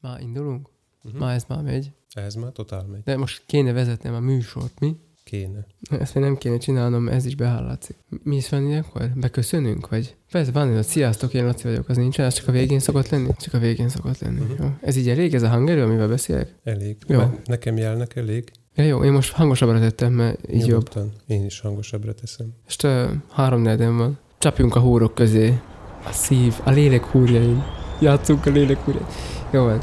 Már indulunk? Mhm. Uh-huh. Már ez már megy. Ez már totál megy. De most kéne vezetnem a műsort, mi? Kéne. Ezt még nem kéne csinálnom, ez is behallatszik. Mi is van ilyenkor? Beköszönünk, vagy? Persze van, hogy sziasztok, én Laci vagyok, az nincsen, az csak a végén szokott lenni? Csak a végén szokott lenni. Mhm. Uh-huh. Jó. Ez így elég, ez a hangerő, amivel beszélek? Elég. Jó. Jó. Nekem jelnek elég. Ja, jó, én most hangosabbra tettem, mert így jobb. Nyugodtan. Én is hangosabbra teszem. Most uh, három van. Csapjunk a húrok közé. A szív, a lélek húrjain. Játszunk a lélek húrjain. Jó van.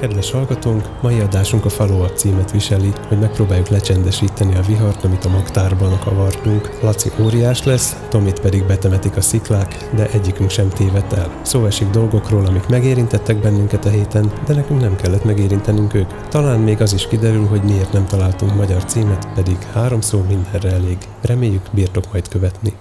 Kedves hallgatónk, mai adásunk a Follow Up címet viseli, hogy megpróbáljuk lecsendesíteni a vihart, amit a magtárban kavartunk. Laci óriás lesz, Tomit pedig betemetik a sziklák, de egyikünk sem tévedt el. Szó esik dolgokról, amik megérintettek bennünket a héten, de nekünk nem kellett megérintenünk őket. Talán még az is kiderül, hogy miért nem találtunk magyar címet, pedig három szó mindenre elég. Reméljük bírtok majd követni.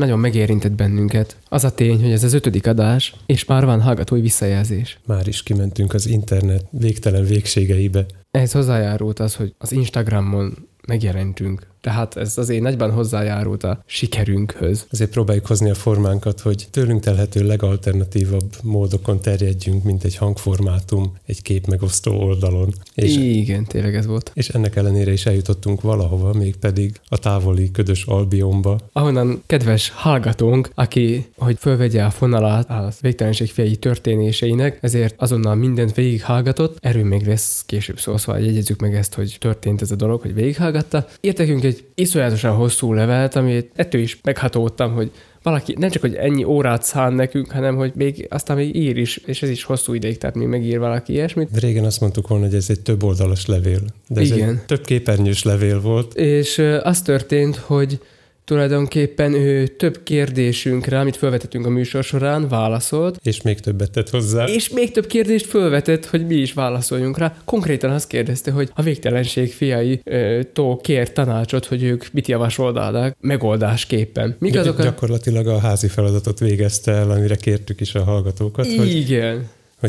Nagyon megérintett bennünket. Az a tény, hogy ez az ötödik adás, és már van hallgatói visszajelzés. Már is kimentünk az internet végtelen végségeibe. Ehhez hozzájárult az, hogy az Instagramon megjelentünk. Tehát ez azért nagyban hozzájárult a sikerünkhöz. Ezért próbáljuk hozni a formánkat, hogy tőlünk telhető legalternatívabb módokon terjedjünk, mint egy hangformátum egy kép megosztó oldalon. És, Igen, tényleg ez volt. és ennek ellenére is eljutottunk valahova, mégpedig a távoli ködös Albionba. Ahonnan kedves hallgatónk, aki, hogy fölvegye a fonalát a végtelenség fiai történéseinek, ezért azonnal mindent végighallgatott. Erről még lesz később szó, szóval jegyezzük meg ezt, hogy történt ez a dolog, hogy végighallgatta. Írt nekünk egy iszonyatosan hosszú levelet, amit ettől is meghatódtam, hogy valaki nem csak, hogy ennyi órát szán nekünk, hanem hogy még aztán még ír is, és ez is hosszú ideig, tehát még megír valaki ilyesmit. De régen azt mondtuk volna, hogy ez egy több oldalas levél. De ez Igen. egy több képernyős levél volt. És az történt, hogy tulajdonképpen ő több kérdésünkre, amit felvetettünk a műsor során, válaszolt, És még többet tett hozzá. és még több kérdést felvetett, hogy mi is válaszoljunk rá. Konkrétan azt kérdezte, hogy a végtelenség fiai tó kért tanácsot, hogy ők mit javasolnának megoldásképpen. Mik azok a... Gyakorlatilag a házi feladatot végezte el, amire kértük is a hallgatókat, Igen. hogy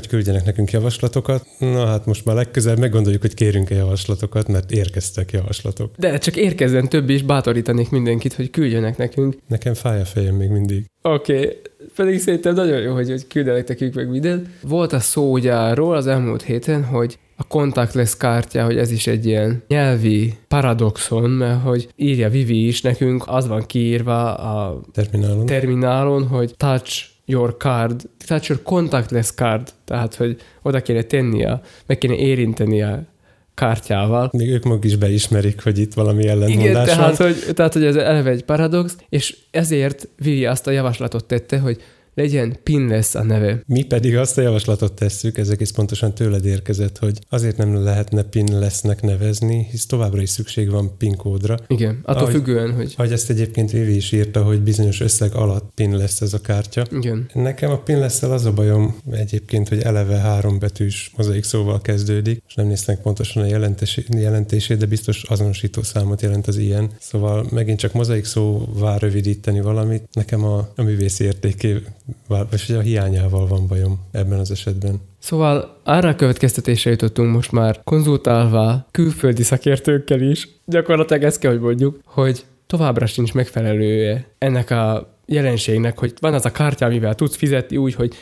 küldjenek nekünk javaslatokat. Na hát most már legközelebb meggondoljuk, hogy kérünk-e javaslatokat, mert érkeztek javaslatok. De csak érkezzen több is, bátorítanék mindenkit, hogy küldjenek nekünk. Nekem fáj a fejem még mindig. Oké, okay. pedig szerintem nagyon jó, hogy, hogy küldenek nekünk meg mindent. Volt a szó ugye arról az elmúlt héten, hogy a contactless kártya, hogy ez is egy ilyen nyelvi paradoxon, mert hogy írja Vivi is nekünk, az van kiírva a Terminálon. terminálon, hogy touch your card, touch your contactless card, tehát hogy oda kéne tenni, a, meg kéne érinteni a kártyával. még ők maguk is beismerik, hogy itt valami Igen, ellentmondás tehát van. hogy, tehát, hogy ez eleve egy paradox, és ezért Vivi azt a javaslatot tette, hogy legyen pinless a neve. Mi pedig azt a javaslatot tesszük, ez egész pontosan tőled érkezett, hogy azért nem lehetne pin lesznek nevezni, hisz továbbra is szükség van PIN kódra. Igen, attól Ahogy- függően, hogy Ahogy ezt egyébként Vivi is írta, hogy bizonyos összeg alatt pin lesz ez a kártya. igen. Nekem a pin lesz az a bajom egyébként, hogy eleve három betűs mozaik szóval kezdődik, és nem néznek pontosan a jelentési- jelentését, de biztos azonosító számot jelent az ilyen. Szóval megint csak mozaik szóvá rövidíteni valamit, nekem a, a művészi értékével, vagy a hiányával van bajom ebben az esetben. Szóval arra a következtetésre jutottunk most már, konzultálva külföldi szakértőkkel is, gyakorlatilag ezt kell, hogy mondjuk, hogy továbbra sincs megfelelője ennek a jelenségnek, hogy van az a kártya, amivel tudsz fizetni úgy, hogy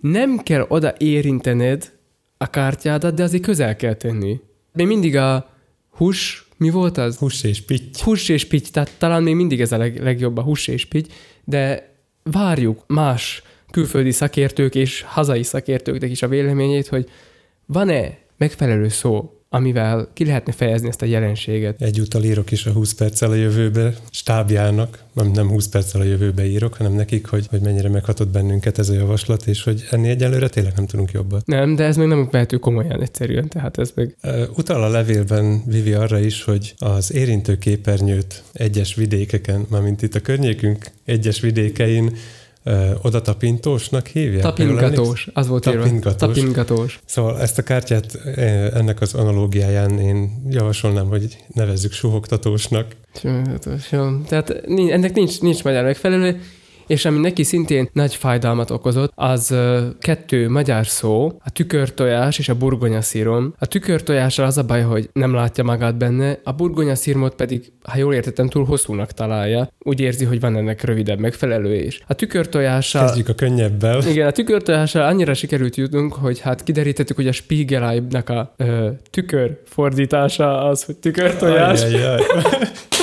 nem kell oda érintened a kártyádat, de azért közel kell tenni. Még mindig a hús, mi volt az? Hús és pitty. Hús és pitty, tehát talán még mindig ez a leg, legjobb a hús és pitty, de várjuk más külföldi szakértők és hazai szakértőknek is a véleményét, hogy van-e megfelelő szó, amivel ki lehetne fejezni ezt a jelenséget. Egyúttal írok is a 20 perccel a jövőbe stábjának, nem, nem 20 perccel a jövőbe írok, hanem nekik, hogy, hogy mennyire meghatott bennünket ez a javaslat, és hogy ennél egyelőre tényleg nem tudunk jobbat. Nem, de ez még nem vehető komolyan egyszerűen, tehát ez meg... Utal a levélben Vivi arra is, hogy az érintő képernyőt egyes vidékeken, mármint itt a környékünk egyes vidékein ö, oda tapintósnak hívják. Tapingatós, az volt írva. Tapingatós. Tapingatós. Szóval ezt a kártyát ennek az analógiáján én javasolnám, hogy nevezzük suhogtatósnak. Tapingatós, jó. Tehát ennek nincs, nincs magyar megfelelő. És ami neki szintén nagy fájdalmat okozott, az kettő magyar szó, a tükörtojás és a burgonyaszírom. A tükörtojással az a baj, hogy nem látja magát benne, a burgonyaszírmot pedig, ha jól értettem, túl hosszúnak találja. Úgy érzi, hogy van ennek rövidebb megfelelő is. A tükörtojással... Kezdjük a könnyebbel. Igen, a tükörtojással annyira sikerült jutnunk, hogy hát kiderítettük, hogy a Spiegelei-nak a ö, tükör fordítása az, hogy tükörtojás. Ajjajjaj.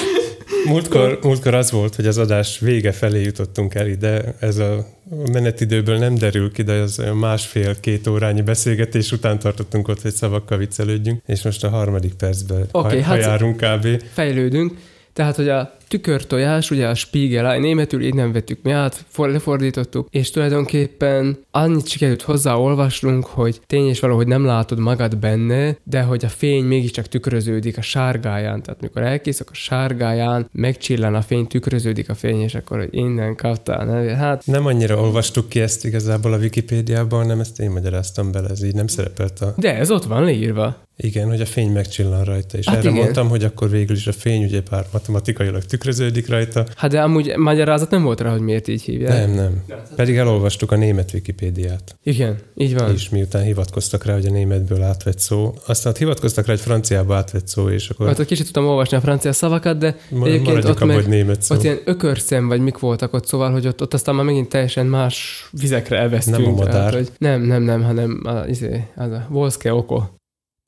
Múltkor, múltkor az volt, hogy az adás vége felé jutottunk el ide, ez a menetidőből nem derül ki, de az másfél-két órányi beszélgetés után tartottunk ott, hogy szavakkal viccelődjünk, és most a harmadik percben okay, hát- járunk kb. Fejlődünk. Tehát, hogy a tükörtojás, ugye a Spiegelei, németül így nem vettük mi át, for, lefordítottuk, és tulajdonképpen annyit sikerült hozzáolvasnunk, hogy tény és való, hogy nem látod magad benne, de hogy a fény mégiscsak tükröződik a sárgáján. Tehát mikor elkészek a sárgáján, megcsillan a fény, tükröződik a fény, és akkor hogy innen kaptál. Ne? Hát Nem annyira olvastuk ki ezt igazából a Wikipédiában, hanem ezt én magyaráztam bele, ez így nem szerepelt a... de ez ott van leírva. Igen, hogy a fény megcsillan rajta, és Hát erre igen. mondtam, hogy akkor végül is a fény ugye pár matematikailag tükröződik rajta. Hát de amúgy magyarázat nem volt rá, hogy miért így hívják. Nem, nem. Pedig elolvastuk a német Wikipédiát. Igen, így van. És miután hivatkoztak rá, hogy a németből átvett szó, aztán ott hivatkoztak rá, hogy franciába átvett szó, és akkor Hát ott kicsit tudtam olvasni a francia szavakat, de ma- egyébként ott meg- német szó. Ott ilyen ökörszem, vagy mik voltak ott, szóval, hogy ott, ott aztán már megint teljesen más vizekre elvesztünk. Nem a madár. Tehát, hogy nem, nem, nem, hanem a, izé, az a Volszke oko.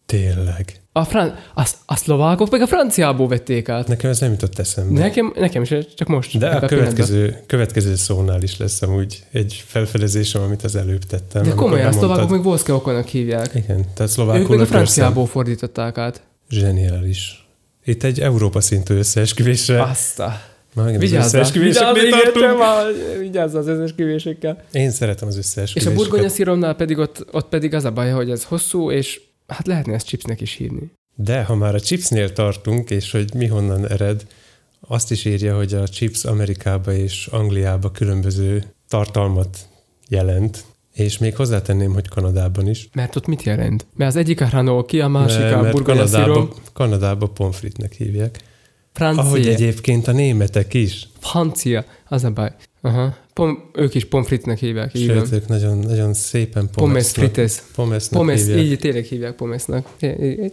Tényleg. A, fran- a, a szlovákok meg a franciából vették át. Nekem ez nem jutott eszembe. Nekem, nekem is, csak most. De a pillanatban. következő, következő szónál is lesz amúgy egy felfedezésem, amit az előbb tettem. De komolyan, a szlovákok meg Volszke okonak hívják. Igen, tehát Ők szlovákul meg a franciából fordították át. Zseniális. Itt egy Európa szintű összeesküvésre. Azt a... Ma megint az Vigyázz, összeesküvéseknél tartunk. vigyázz az összeesküvésekkel. Én szeretem az És összeesküvéseket. a burgonya sziromnál pedig ott, ott pedig az a baj, hogy ez hosszú, és hát lehetne ezt chipsnek is hívni. De ha már a chipsnél tartunk, és hogy mi honnan ered, azt is írja, hogy a chips Amerikába és Angliába különböző tartalmat jelent, és még hozzátenném, hogy Kanadában is. Mert ott mit jelent? Mert az egyik a hranolki, a másik mert a burgonya szirom, Kanadába, Kanadába pomfritnek hívják. Ahogy francia, egyébként a németek is. francia, az a baj. Aha. Pom, ők is pomfritnek hívják. Sőt, ők nagyon, nagyon szépen Pomes pomesznak, frites. pomesznak Pomes, hívják. így tényleg hívják pomesznak.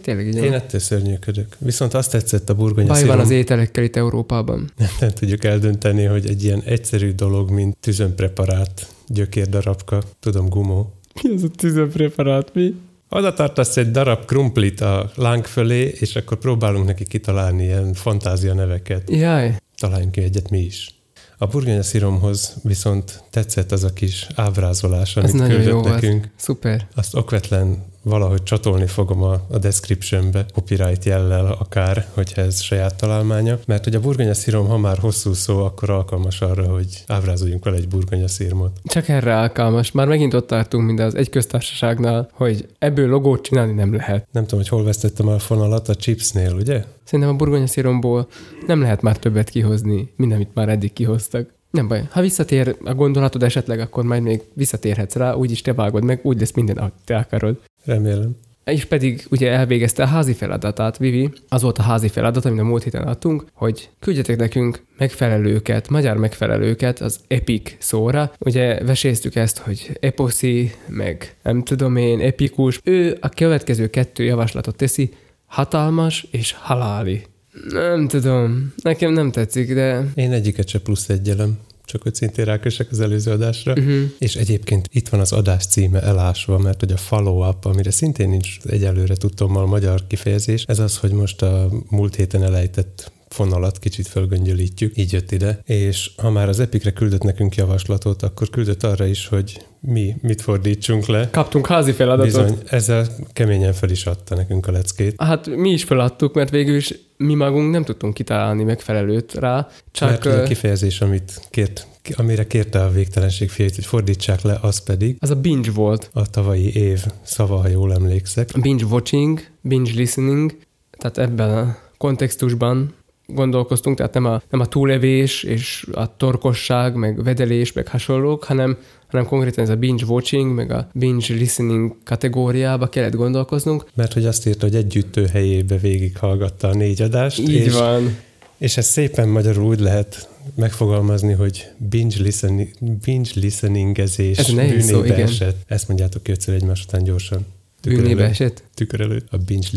Tényleg így Én ettől szörnyűködök. Viszont azt tetszett a burgonya Baj van az ételekkel itt Európában. nem tudjuk eldönteni, hogy egy ilyen egyszerű dolog, mint tüzönpreparát, gyökérdarabka, tudom, gumó. Mi az a tüzönpreparát, mi? Oda tartasz egy darab krumplit a láng fölé, és akkor próbálunk neki kitalálni ilyen fantázia neveket. Jaj, Találjunk ki egyet mi is. A burgonya szíromhoz viszont tetszett az a kis ábrázolás, ez amit nagyon küldött jó volt. nekünk. Szuper. Azt okvetlen valahogy csatolni fogom a, a descriptionbe, copyright jellel akár, hogyha ez saját találmánya. Mert hogy a burgonya szírom, ha már hosszú szó, akkor alkalmas arra, hogy ábrázoljunk vele egy burgonya szírmot. Csak erre alkalmas. Már megint ott tartunk, mint az egy köztársaságnál, hogy ebből logót csinálni nem lehet. Nem tudom, hogy hol vesztettem el a fonalat a chipsnél, ugye? Szerintem a burgonya szíromból nem lehet már többet kihozni, mint amit már eddig kihoztak. Nem baj, ha visszatér a gondolatod esetleg, akkor majd még visszatérhetsz rá, úgyis te vágod meg, úgy lesz minden, ahogy te akarod. Remélem. És pedig ugye elvégezte a házi feladatát, Vivi. Az volt a házi feladat, amit a múlt héten adtunk, hogy küldjetek nekünk megfelelőket, magyar megfelelőket az epic szóra. Ugye veséztük ezt, hogy eposzi, meg nem tudom én, epikus. Ő a következő kettő javaslatot teszi, hatalmas és haláli. Nem tudom, nekem nem tetszik, de... Én egyiket se plusz egyelem, csak hogy szintén rákösek az előző adásra. Uh-huh. És egyébként itt van az adás címe elásva, mert hogy a follow-up, amire szintén nincs egyelőre tudtommal magyar kifejezés, ez az, hogy most a múlt héten elejtett fonalat kicsit fölgöngyölítjük, így jött ide, és ha már az Epikre küldött nekünk javaslatot, akkor küldött arra is, hogy mi mit fordítsunk le. Kaptunk házi feladatot. Bizony, ezzel keményen fel is adta nekünk a leckét. Hát mi is feladtuk, mert végül is mi magunk nem tudtunk kitalálni megfelelőt rá, csak... Mert hogy a kifejezés, amit kért, amire kérte a végtelenség fiait, hogy fordítsák le, az pedig az a binge volt. a tavalyi év szava, ha jól emlékszek. Binge watching, binge listening, tehát ebben a kontextusban gondolkoztunk, tehát nem a, nem a túlevés és a torkosság, meg vedelés, meg hasonlók, hanem, hanem konkrétan ez a binge watching, meg a binge listening kategóriába kellett gondolkoznunk. Mert hogy azt írta, hogy egy ütő helyébe végighallgatta a négy adást, Így és, van. és ez szépen magyarul úgy lehet megfogalmazni, hogy binge, listening, binge listeningezés Ez nehéz szó, bűnébe igen. esett. Ezt mondjátok ki egyszer egymás után gyorsan. Bűnébe előtt. esett? Tükör előtt. A binge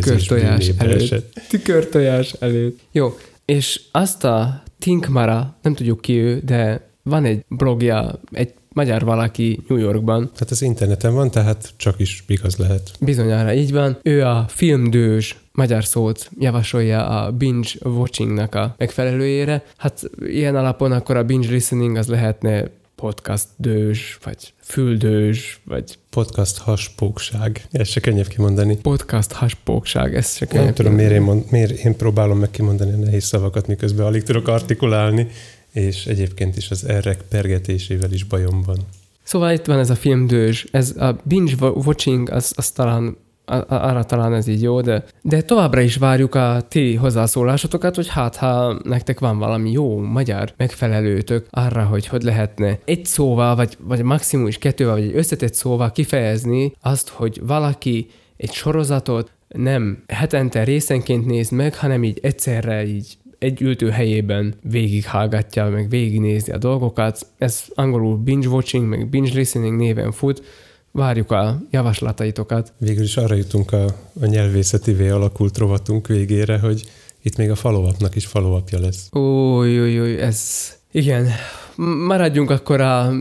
Körtojás bűnébe előtt. esett. Tükörtojás előtt. Jó, és azt a Tinkmara, nem tudjuk ki ő, de van egy blogja, egy magyar valaki New Yorkban, Hát az interneten van, tehát csak is igaz lehet. bizonyára így van. Ő a filmdős magyar szót javasolja a binge watchingnak a megfelelőjére. Hát ilyen alapon akkor a binge listening az lehetne podcast dős, vagy füldős, vagy Podcast haspókság. Ez se könnyebb kimondani. podcast haspókság, ez se Nem tudom, miért én, mond, miért én próbálom meg kimondani a nehéz szavakat, miközben alig tudok artikulálni, és egyébként is az errek pergetésével is bajom van. Szóval itt van ez a filmdős, ez a binge wa- watching, az, az talán arra talán ez így jó, de, de továbbra is várjuk a ti hozzászólásotokat, hogy hát ha nektek van valami jó magyar megfelelőtök arra, hogy hogy lehetne egy szóval, vagy, vagy maximum is kettővel, vagy egy összetett szóval kifejezni azt, hogy valaki egy sorozatot nem hetente részenként néz meg, hanem így egyszerre így egy ültő helyében végighallgatja, meg végignézi a dolgokat. Ez angolul binge watching, meg binge listening néven fut. Várjuk a javaslataitokat. Végül is arra jutunk a, a nyelvészetivé alakult rovatunk végére, hogy itt még a follow is follow lesz. Új, új, új, ez... Igen, maradjunk akkor a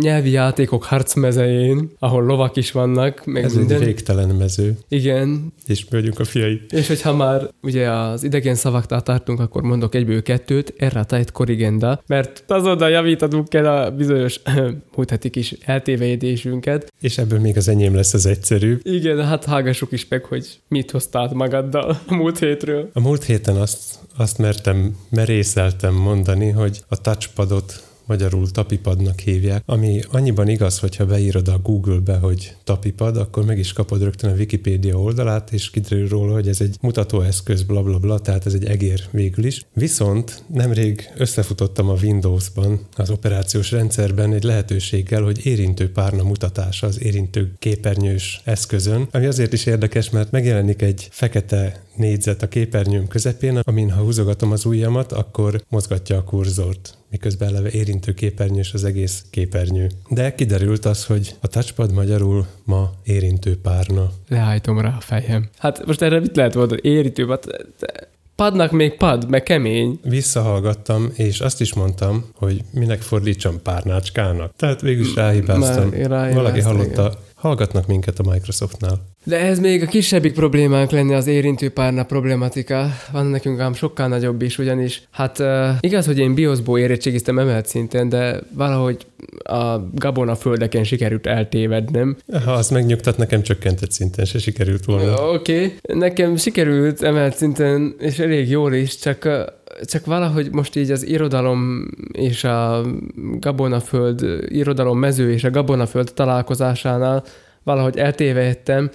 nyelvi játékok harcmezején, ahol lovak is vannak, meg Ez minden. egy végtelen mező, Igen, és mi vagyunk a fiai. és hogyha már ugye az idegen szavaktól tartunk, akkor mondok egyből kettőt, errata et corrigenda, mert azonnal javítanunk kell a bizonyos múlt heti kis eltévejedésünket. És ebből még az enyém lesz az egyszerű. Igen, hát hallgassuk is meg, hogy mit hoztál magaddal a múlt hétről. A múlt héten azt, azt mertem, merészeltem mondani, hogy a touchpadot magyarul tapipadnak hívják, ami annyiban igaz, hogyha beírod a Google-be, hogy tapipad, akkor meg is kapod rögtön a Wikipédia oldalát, és kiderül róla, hogy ez egy mutatóeszköz, bla bla bla, tehát ez egy egér végül is. Viszont nemrég összefutottam a Windows-ban, az operációs rendszerben egy lehetőséggel, hogy érintő párna mutatása az érintő képernyős eszközön, ami azért is érdekes, mert megjelenik egy fekete négyzet a képernyőm közepén, amin ha húzogatom az ujjamat, akkor mozgatja a kurzort miközben eleve érintő képernyős az egész képernyő. De kiderült az, hogy a touchpad magyarul ma érintő párna. Leállítom rá a fejem. Hát most erre mit lehet mondani? Érítő, hát padnak még pad, meg kemény. Visszahallgattam, és azt is mondtam, hogy minek fordítsam párnácskának. Tehát végül is ráhibáztam. Már ráhibáztam, Valaki igen. hallotta, hallgatnak minket a Microsoftnál. De ez még a kisebbik problémánk lenne az érintő párna problematika. Van nekünk ám sokkal nagyobb is, ugyanis hát uh, igaz, hogy én BIOS-ból érettségiztem emelt szinten, de valahogy a Gabona földeken sikerült eltévednem. Ha az megnyugtat, nekem csökkentett szinten se sikerült volna. Oké, okay. nekem sikerült emelt szinten, és elég jól is, csak uh, csak valahogy most így az irodalom és a gabonaföld, irodalom mező és a gabonaföld találkozásánál valahogy eltévedtem,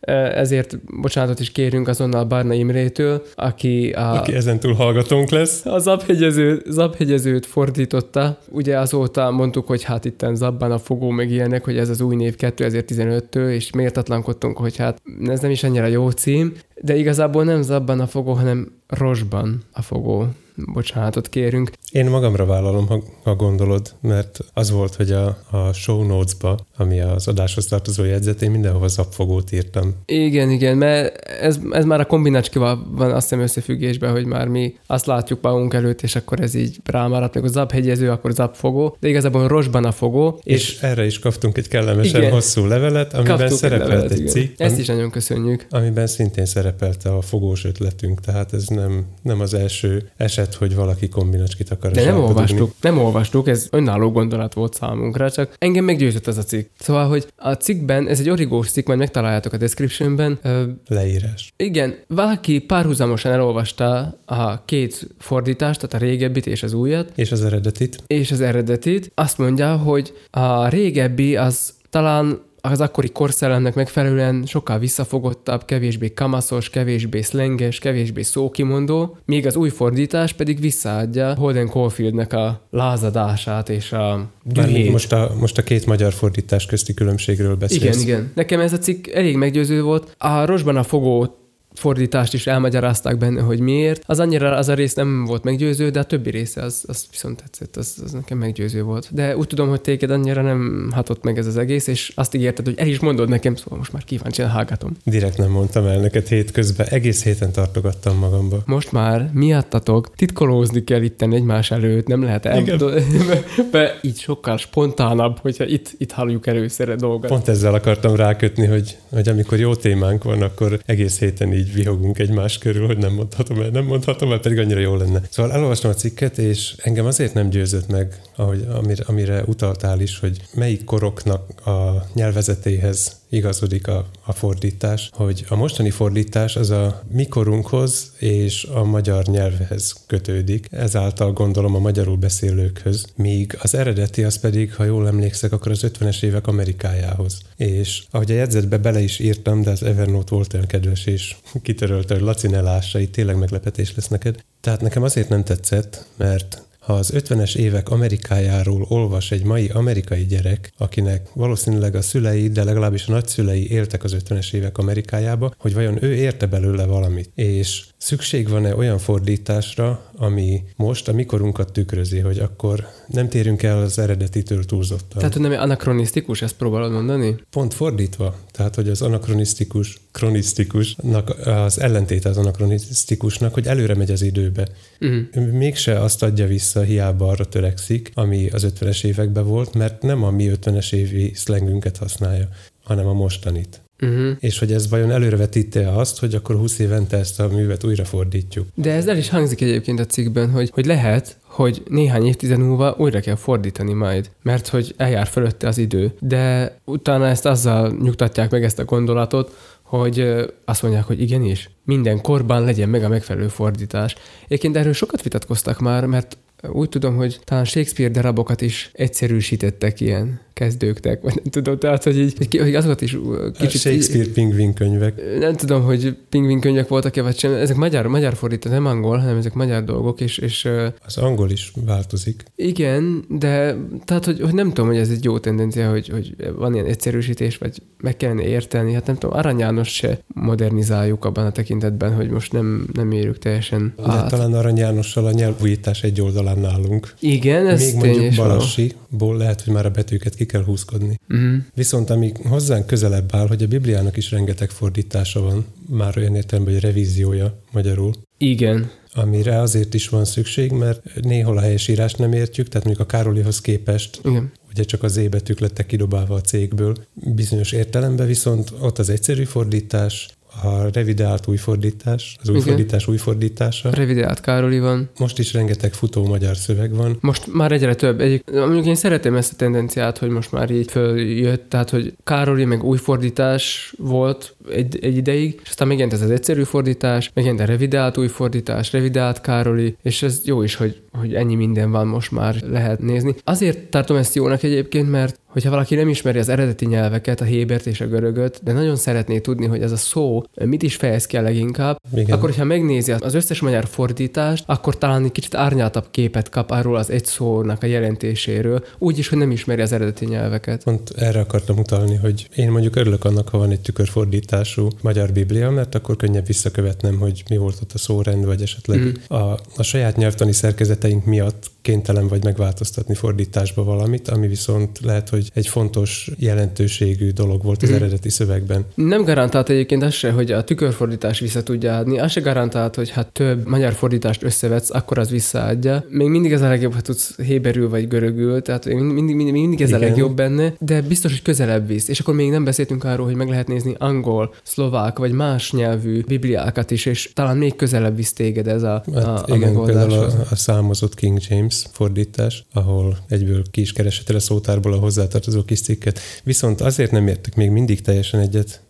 ezért bocsánatot is kérünk azonnal Barna Imrétől, aki a, Aki ezentúl hallgatónk lesz. a zabhegyező, zabhegyezőt fordította. Ugye azóta mondtuk, hogy hát itten zabban a fogó meg ilyenek, hogy ez az új név 2015-től, és méltatlankodtunk, hogy hát ez nem is annyira jó cím, de igazából nem zabban a fogó, hanem rosban a fogó. Bocsánatot kérünk. Én magamra vállalom, ha, ha gondolod, mert az volt, hogy a, a show notes-ba, ami az adáshoz tartozó jegyzet, én mindenhova zapfogót írtam. Igen, igen, mert ez, ez már a kombinácskival van azt hiszem összefüggésben, hogy már mi azt látjuk magunk előtt, és akkor ez így rámaradt, meg a zabhegyező, akkor zapfogó, de igazából rosban a fogó. És, és erre is kaptunk egy kellemesen Igen. hosszú levelet, amiben szerepelt levelet, egy cikk, Ezt ami- is nagyon köszönjük. amiben szintén szerepelte a fogós ötletünk, tehát ez nem, nem az első eset, hogy valaki kombinacskit akar De nem olvastuk, nem olvastuk, ez önálló gondolat volt számunkra, csak engem meggyőzött ez a cikk. Szóval, hogy a cikkben, ez egy origós cikk, majd megtaláljátok a descriptionben, ö, Leírás. igen, valaki párhuzamosan elolvasta a két fordítást, tehát a régebbit és az újat, És az eredetit. és az eredetit. Azt mondja, hogy a régebbi az talán az akkori korszellemnek megfelelően sokkal visszafogottabb, kevésbé kamaszos, kevésbé szlenges, kevésbé szókimondó, míg az új fordítás pedig visszaadja Holden Caulfieldnek a lázadását és a dühét. most a, most a két magyar fordítás közti különbségről beszélsz. Igen, igen. Nekem ez a cikk elég meggyőző volt. A Rosban a fogó fordítást is elmagyarázták benne, hogy miért. Az annyira az a rész nem volt meggyőző, de a többi része az, az viszont tetszett, az, az nekem meggyőző volt. De úgy tudom, hogy téged annyira nem hatott meg ez az egész, és azt ígérted, hogy el is mondod nekem, szóval most már kíváncsian hallgatom. Direkt nem mondtam el neked hétközben, egész héten tartogattam magamba. Most már miattatok titkolózni kell itten egymás előtt, nem lehet el... be, így sokkal spontánabb, hogyha itt, itt halljuk először a dolgot. Pont ezzel akartam rákötni, hogy, hogy amikor jó témánk van, akkor egész héten így vihogunk egymás körül, hogy nem mondhatom el, nem mondhatom el, pedig annyira jó lenne. Szóval elolvastam a cikket, és engem azért nem győzött meg, ahogy, amire, amire utaltál is, hogy melyik koroknak a nyelvezetéhez igazodik a, a fordítás, hogy a mostani fordítás az a mikorunkhoz és a magyar nyelvhez kötődik, ezáltal gondolom a magyarul beszélőkhöz, míg az eredeti az pedig, ha jól emlékszek, akkor az 50-es évek Amerikájához. És ahogy a jegyzetbe bele is írtam, de az Evernote volt olyan kedves, és kitörölte, hogy Laci ne lássa, itt tényleg meglepetés lesz neked. Tehát nekem azért nem tetszett, mert ha az 50-es évek Amerikájáról olvas egy mai amerikai gyerek, akinek valószínűleg a szülei, de legalábbis a nagyszülei éltek az 50-es évek Amerikájába, hogy vajon ő érte belőle valamit. És szükség van-e olyan fordításra, ami most a mikorunkat tükrözi, hogy akkor nem térünk el az eredetitől túlzottan. Tehát, hogy nem anakronisztikus, ezt próbálod mondani? Pont fordítva. Tehát, hogy az anakronisztikus, kronisztikusnak az ellentét az anakronisztikusnak, hogy előre megy az időbe. Uh-huh. Mégse azt adja vissza, hiába arra törekszik, ami az 50-es években volt, mert nem a mi 50-es évi szlengünket használja, hanem a mostanit. Uh-huh. És hogy ez vajon előrevetíte azt, hogy akkor 20 évente ezt a művet újra fordítjuk. De ez el is hangzik egyébként a cikkben, hogy, hogy lehet, hogy néhány évtized múlva újra kell fordítani majd, mert hogy eljár fölötte az idő. De utána ezt azzal nyugtatják meg ezt a gondolatot, hogy azt mondják, hogy igenis, minden korban legyen meg a megfelelő fordítás. Egyébként erről sokat vitatkoztak már, mert úgy tudom, hogy talán Shakespeare darabokat is egyszerűsítettek ilyen kezdőknek, vagy nem tudom, tehát, hogy, így, hogy azokat is kicsit... A Shakespeare pingvin könyvek. Nem tudom, hogy pingvin könyvek voltak-e, vagy sem. Ezek magyar, magyar fordítás, nem angol, hanem ezek magyar dolgok, és... és az angol is változik. Igen, de tehát, hogy, hogy nem tudom, hogy ez egy jó tendencia, hogy, hogy van ilyen egyszerűsítés, vagy meg kellene érteni. Hát nem tudom, Arany János se modernizáljuk abban a tekintetben, hogy most nem, nem érjük teljesen De át. talán Arany Jánossal a nyelvújítás egy oldalán nálunk. Igen, ez Még mondjuk Balassi-ból lehet, hogy már a betűket ki kell húzkodni. Uh-huh. Viszont ami hozzánk közelebb áll, hogy a Bibliának is rengeteg fordítása van, már olyan értelemben, hogy revíziója magyarul. Igen. Amire azért is van szükség, mert néhol a helyesírás nem értjük, tehát mondjuk a Károlihoz képest Igen ugye csak az ébetűk lettek kidobálva a cégből bizonyos értelemben, viszont ott az egyszerű fordítás, a revideált új fordítás, az új Igen. fordítás új fordítása. Revideált Károli van. Most is rengeteg futó magyar szöveg van. Most már egyre több. Egyik, mondjuk én szeretem ezt a tendenciát, hogy most már így följött, tehát hogy Károli meg új fordítás volt egy, egy ideig, és aztán megjelent ez az egyszerű fordítás, megjelent a revideált új fordítás, revideált Károli, és ez jó is, hogy, hogy ennyi minden van most már lehet nézni. Azért tartom ezt jónak egyébként, mert hogyha valaki nem ismeri az eredeti nyelveket, a hébert és a görögöt, de nagyon szeretné tudni, hogy ez a szó mit is fejez ki a leginkább, Igen. akkor hogyha megnézi az összes magyar fordítást, akkor talán egy kicsit árnyaltabb képet kap arról az egy szónak a jelentéséről, úgy is, hogy nem ismeri az eredeti nyelveket. Pont erre akartam utalni, hogy én mondjuk örülök annak, ha van egy tükörfordítású magyar biblia, mert akkor könnyebb visszakövetnem, hogy mi volt ott a szórend, vagy esetleg mm. a, a saját nyelvtani szerkezeteink miatt kénytelen vagy megváltoztatni fordításba valamit, ami viszont lehet, hogy egy fontos jelentőségű dolog volt az mm. eredeti szövegben. Nem garantált egyébként az se, hogy a tükörfordítás vissza tudja adni, az se garantált, hogy hát több magyar fordítást összevetsz, akkor az visszaadja. Még mindig ez a legjobb, ha tudsz héberül vagy görögül, tehát mindig, mindig, mindig, mindig ez Igen. a legjobb benne, de biztos, hogy közelebb visz. És akkor még nem beszéltünk arról, hogy meg lehet nézni angol, szlovák vagy más nyelvű bibliákat is, és talán még közelebb visz téged ez a, hát a, a igen, Például a, a számozott King James fordítás, ahol egyből ki is keresett a szótárból a hozzátartozó kis cikket. Viszont azért nem értek még mindig teljesen egyet,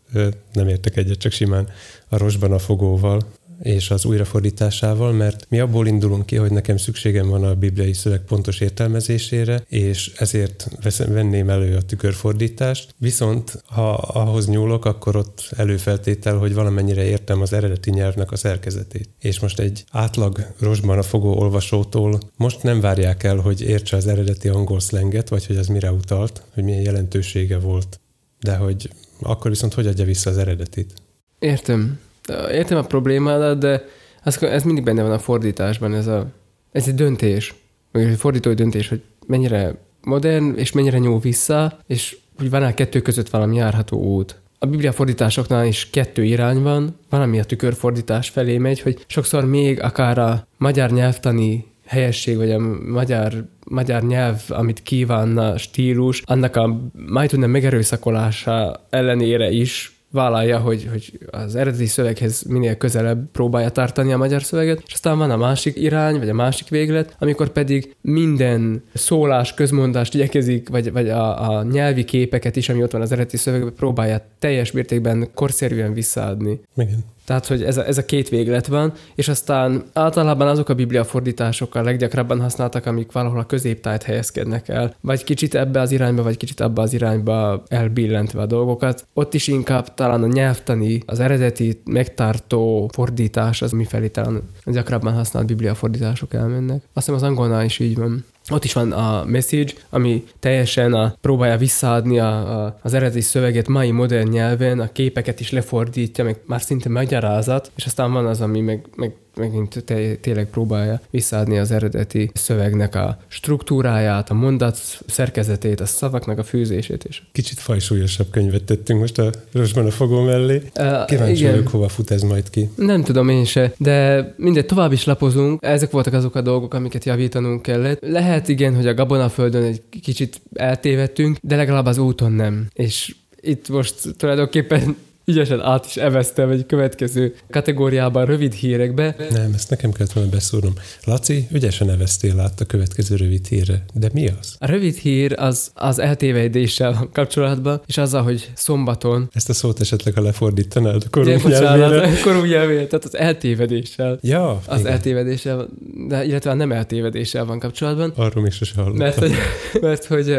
nem értek egyet, csak simán a rosban a fogóval, és az újrafordításával, mert mi abból indulunk ki, hogy nekem szükségem van a bibliai szöveg pontos értelmezésére, és ezért veszem, venném elő a tükörfordítást. Viszont ha ahhoz nyúlok, akkor ott előfeltétel, hogy valamennyire értem az eredeti nyelvnek a szerkezetét. És most egy átlag rosban a fogó olvasótól most nem várják el, hogy értse az eredeti angol szlenget, vagy hogy az mire utalt, hogy milyen jelentősége volt. De hogy akkor viszont hogy adja vissza az eredetit? Értem. Értem a problémádat, de ez, ez mindig benne van a fordításban, ez, a, ez egy döntés, vagy egy fordítói döntés, hogy mennyire modern, és mennyire nyúl vissza, és hogy van-e kettő között valami járható út. A Biblia fordításoknál is kettő irány van, van, ami a tükörfordítás felé megy, hogy sokszor még akár a magyar nyelvtani helyesség, vagy a magyar, magyar nyelv, amit kívánna stílus, annak a majd tudna megerőszakolása ellenére is vállalja, hogy, hogy az eredeti szöveghez minél közelebb próbálja tartani a magyar szöveget, és aztán van a másik irány, vagy a másik véglet, amikor pedig minden szólás, közmondást igyekezik, vagy, vagy a, a nyelvi képeket is, ami ott van az eredeti szövegben, próbálja teljes mértékben korszerűen visszaadni. Igen. Tehát, hogy ez a, ez a két véglet van, és aztán általában azok a biblia fordítások a leggyakrabban használtak, amik valahol a középtájt helyezkednek el, vagy kicsit ebbe az irányba, vagy kicsit abba az irányba elbillentve a dolgokat. Ott is inkább talán a nyelvtani, az eredeti megtartó fordítás az mifelé talán gyakrabban használt biblia fordítások elmennek. Azt hiszem az angolnál is így van. Ott is van a message, ami teljesen a, próbálja visszaadni a, a, az eredeti szöveget mai modern nyelven, a képeket is lefordítja, meg már szinte magyarázat, és aztán van az, ami meg, meg megint tényleg próbálja visszaadni az eredeti szövegnek a struktúráját, a mondat szerkezetét, a szavaknak a fűzését is. Kicsit fajsúlyosabb könyvet tettünk most a rosban a fogó mellé. Kíváncsi uh, vagyok, hova fut ez majd ki. Nem tudom én se, de mindegy, tovább is lapozunk. Ezek voltak azok a dolgok, amiket javítanunk kellett. Lehet igen, hogy a gabonaföldön egy kicsit eltévedtünk, de legalább az úton nem. És itt most tulajdonképpen ügyesen át is eveztem egy következő kategóriában rövid hírekbe. Nem, ezt nekem kellett volna beszúrnom. Laci, ügyesen eveztél át a következő rövid hírre. De mi az? A rövid hír az, az eltévedéssel van kapcsolatban, és azzal, hogy szombaton... Ezt a szót esetleg, ha lefordítanád a korú nyelvére. korú nyelvére, tehát az eltévedéssel. Ja, Az igen. eltévedéssel, de illetve a nem eltévedéssel van kapcsolatban. Arról is sose hallottam. Mert hogy, mert, hogy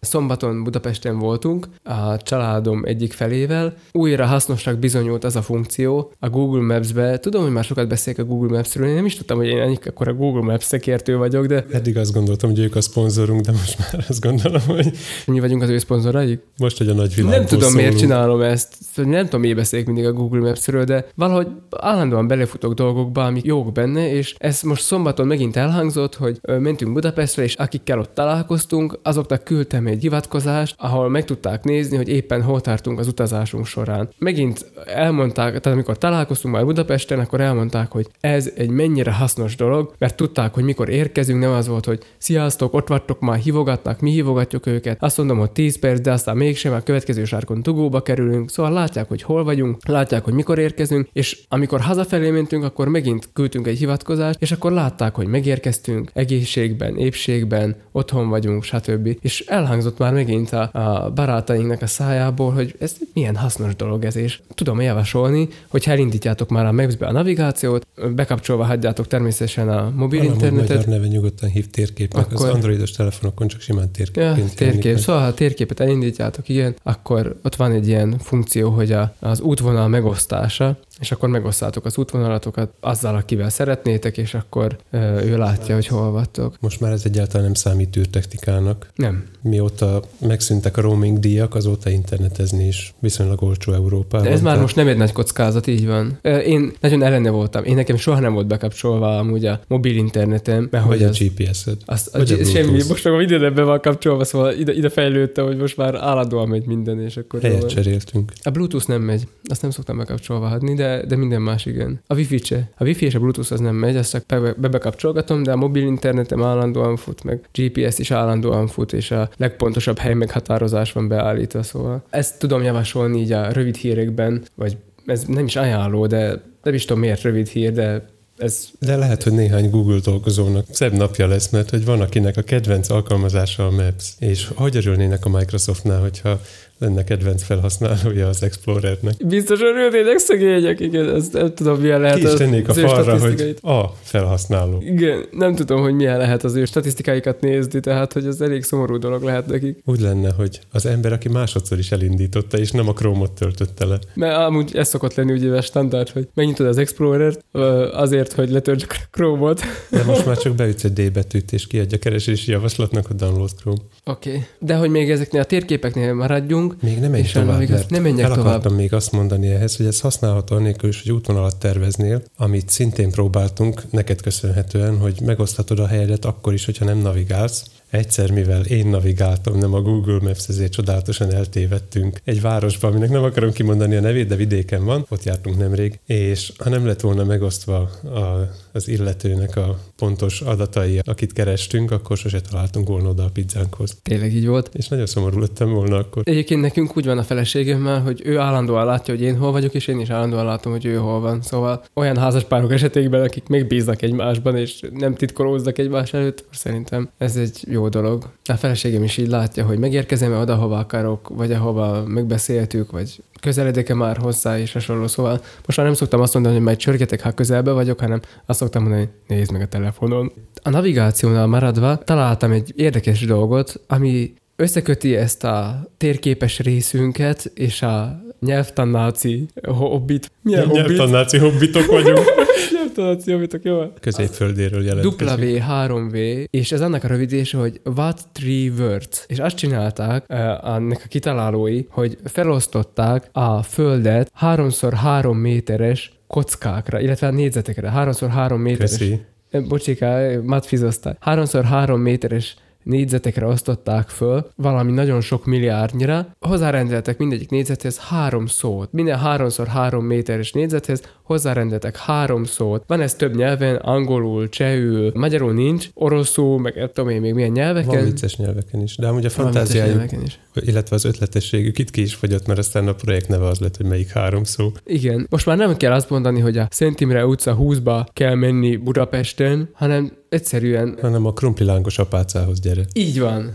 Szombaton Budapesten voltunk a családom egyik felével. Újra hasznosnak bizonyult az a funkció a Google Maps-be. Tudom, hogy már sokat beszélek a Google Maps-ről, én nem is tudtam, hogy én ennyi akkor a Google Maps szekértő vagyok, de... Eddig azt gondoltam, hogy ők a szponzorunk, de most már azt gondolom, hogy... Mi vagyunk az ő szponzoraik? Most, hogy a nagy világ. Nem tudom, szólunk. miért csinálom ezt. Nem tudom, miért beszélek mindig a Google Maps-ről, de valahogy állandóan belefutok dolgokba, amik jók benne, és ez most szombaton megint elhangzott, hogy mentünk Budapestre, és akikkel ott találkoztunk, azoknak küldtem egy hivatkozást, ahol meg tudták nézni, hogy éppen hol tartunk az utazásunk során. Megint elmondták, tehát amikor találkoztunk már Budapesten, akkor elmondták, hogy ez egy mennyire hasznos dolog, mert tudták, hogy mikor érkezünk, nem az volt, hogy sziasztok, ott vagytok, már hívogatnak, mi hívogatjuk őket. Azt mondom, hogy 10 perc, de aztán mégsem, a következő sárkon dugóba kerülünk, szóval látják, hogy hol vagyunk, látják, hogy mikor érkezünk, és amikor hazafelé mentünk, akkor megint küldtünk egy hivatkozást, és akkor látták, hogy megérkeztünk, egészségben, épségben, otthon vagyunk, stb. És elhangzott elhangzott már megint a, a barátainknak a szájából, hogy ez milyen hasznos dolog ez, és tudom javasolni, hogy elindítjátok már a Maps-be a navigációt, bekapcsolva hagyjátok természetesen a mobil Valamint internetet. magyar neve nyugodtan hív térképnek, akkor... az androidos telefonokon csak simán térkép. Ja, térkép. Szóval ha a térképet elindítjátok, igen, akkor ott van egy ilyen funkció, hogy a, az útvonal megosztása, és akkor megosztátok az útvonalatokat azzal, akivel szeretnétek, és akkor ő látja, hogy hol vagytok. Most már ez egyáltalán nem számít űrtechnikának. Nem. Mióta megszűntek a roaming díjak, azóta internetezni is viszonylag olcsó Európában. De ez már most nem egy nagy kockázat, így van. Én nagyon ellene voltam. Én nekem soha nem volt bekapcsolva amúgy a mobil internetem. Mert Vagy hogy a az, GPS-ed. Az, a, a, a semmi, most meg mindenben van kapcsolva, szóval ide, ide fejlődtem, hogy most már állandóan megy minden, és akkor... Helyet cseréltünk. A Bluetooth nem megy, azt nem szoktam bekapcsolva hadni, de de, minden más igen. A wifi se. A wifi és a bluetooth az nem megy, azt csak be, be bekapcsolgatom, de a mobil internetem állandóan fut, meg GPS is állandóan fut, és a legpontosabb hely meghatározás van beállítva, szóval. Ezt tudom javasolni így a rövid hírekben, vagy ez nem is ajánló, de nem is tudom miért rövid hír, de ez... De lehet, hogy néhány Google dolgozónak szebb napja lesz, mert hogy van, akinek a kedvenc alkalmazása a Maps, és hogy örülnének a Microsoftnál, hogyha lenne kedvenc felhasználója az Explorernek. Biztos örülnének szegények, igen, ezt nem tudom, milyen lehet. Ki is tennék a falra, hogy a felhasználó. Igen, nem tudom, hogy milyen lehet az ő statisztikáikat nézni, tehát hogy ez elég szomorú dolog lehet nekik. Úgy lenne, hogy az ember, aki másodszor is elindította, és nem a Chrome-ot töltötte le. Mert amúgy ez szokott lenni ugye a standard, hogy megnyitod az Explorer-t azért, hogy letöltsd a Chrome-ot. De most már csak beütsz egy D betűt, és kiadja keresési javaslatnak a download Chrome. Oké. Okay. De hogy még ezeknél a térképeknél maradjunk, vagyunk. Még nem menj És tovább, navigáció- mert nem menjek el tovább. akartam még azt mondani ehhez, hogy ez használható annélkül is, hogy útvonalat terveznél, amit szintén próbáltunk neked köszönhetően, hogy megoszthatod a helyedet akkor is, hogyha nem navigálsz. Egyszer, mivel én navigáltam, nem a Google Maps, ezért csodálatosan eltévedtünk egy városba, aminek nem akarom kimondani a nevét, de vidéken van, ott jártunk nemrég, és ha nem lett volna megosztva a, az illetőnek a pontos adatai, akit kerestünk, akkor sose találtunk volna oda a pizzánkhoz. Tényleg így volt. És nagyon szomorú lettem volna akkor. Egyébként nekünk úgy van a feleségemmel, hogy ő állandóan látja, hogy én hol vagyok, és én is állandóan látom, hogy ő hol van. Szóval olyan házaspárok esetében, akik megbíznak egymásban, és nem titkolóznak egymás előtt, szerintem ez egy jó dolog. A feleségem is így látja, hogy megérkezem-e oda, hova akarok, vagy ahova megbeszéltük, vagy közeledek-e már hozzá, és hasonló. Szóval most már nem szoktam azt mondani, hogy majd csörgetek, ha közelbe vagyok, hanem azt szoktam mondani, hogy nézd meg a telefonon. A navigációnál maradva találtam egy érdekes dolgot, ami összeköti ezt a térképes részünket és a nyelvtanáci hobbit. Milyen hobbit? Nyelvtanáci hobbitok vagyunk. Nyelvtanáci hobbitok, jó? Középföldéről jelentkezünk. W3V, és ez annak a rövidítése, hogy What Three Words. És azt csinálták uh, annak a kitalálói, hogy felosztották a földet 3x3 méteres kockákra, illetve a négyzetekre, 3x3 méteres Köszi. Bocsiká, matfizozták. Háromszor három méteres négyzetekre osztották föl, valami nagyon sok milliárdnyira. Hozzárendeltek mindegyik négyzethez három szót. Minden háromszor három méteres négyzethez hozzárendeltek három szót. Van ez több nyelven, angolul, csehül, magyarul nincs, oroszul, meg tudom én még milyen Van nyelveken. vicces nyelveken is, de amúgy a Van fantáziájuk, nyelveken is. Illetve az ötletességük itt ki is fogyott, mert aztán a projekt neve az lett, hogy melyik három szó. Igen. Most már nem kell azt mondani, hogy a Szent Imre utca 20-ba kell menni Budapesten, hanem egyszerűen Hanem a krumplilángos apácához gyere. így van.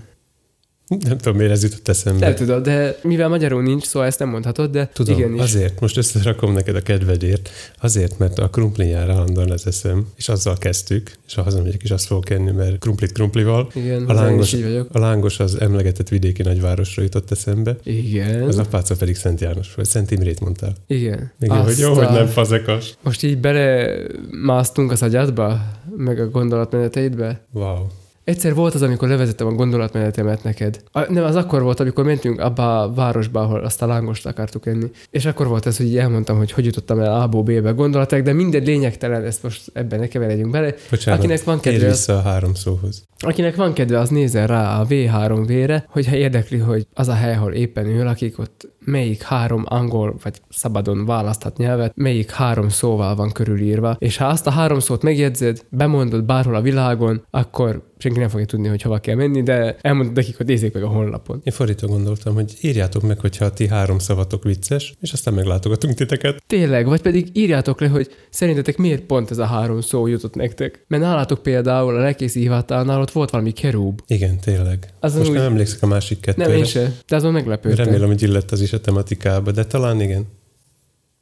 Nem tudom, miért ez jutott eszembe. Nem tudod, de mivel magyarul nincs, szóval ezt nem mondhatod, de Tudom, igenis. azért, most összerakom neked a kedvedért, azért, mert a krumplin jár állandóan az eszem, és azzal kezdtük, és ha hazamegyek is azt fogok enni, mert krumplit krumplival. Igen, A lángos, így vagyok. a lángos az emlegetett vidéki nagyvárosra jutott eszembe, Igen. az apáca pedig Szent János, vagy Szent Imrét mondtál. Igen. Igen, hogy jó, Azt hogy a- nem fazekas. Most így belemásztunk az agyadba, meg a gondolatmeneteidbe. Wow. Egyszer volt az, amikor levezettem a gondolatmenetemet neked. A, nem, az akkor volt, amikor mentünk abba a városba, ahol azt a lángost akartuk enni. És akkor volt ez, hogy elmondtam, hogy hogy jutottam el A-ból B-be gondolatok, de minden lényegtelen, ezt most ebben ne keveredjünk bele. Bocsánat, Akinek van kedve, az- vissza a három szóhoz. Akinek van kedve, az nézzen rá a V3V-re, hogyha érdekli, hogy az a hely, ahol éppen ő lakik, ott melyik három angol, vagy szabadon választhat nyelvet, melyik három szóval van körülírva, és ha azt a három szót megjegyzed, bemondod bárhol a világon, akkor senki nem fogja tudni, hogy hova kell menni, de elmondod nekik, hogy nézzék meg a honlapon. Én fordítva gondoltam, hogy írjátok meg, hogyha a ti három szavatok vicces, és aztán meglátogatunk titeket. Tényleg, vagy pedig írjátok le, hogy szerintetek miért pont ez a három szó jutott nektek. Mert nálatok például a lelkészi hivatalnál ott volt valami kerúb. Igen, tényleg. Azon Most úgy- nem emlékszek a másik kettőre. Nem, én se, de azon meglepődtem. Remélem, hogy illett az is a tematikába, de talán igen.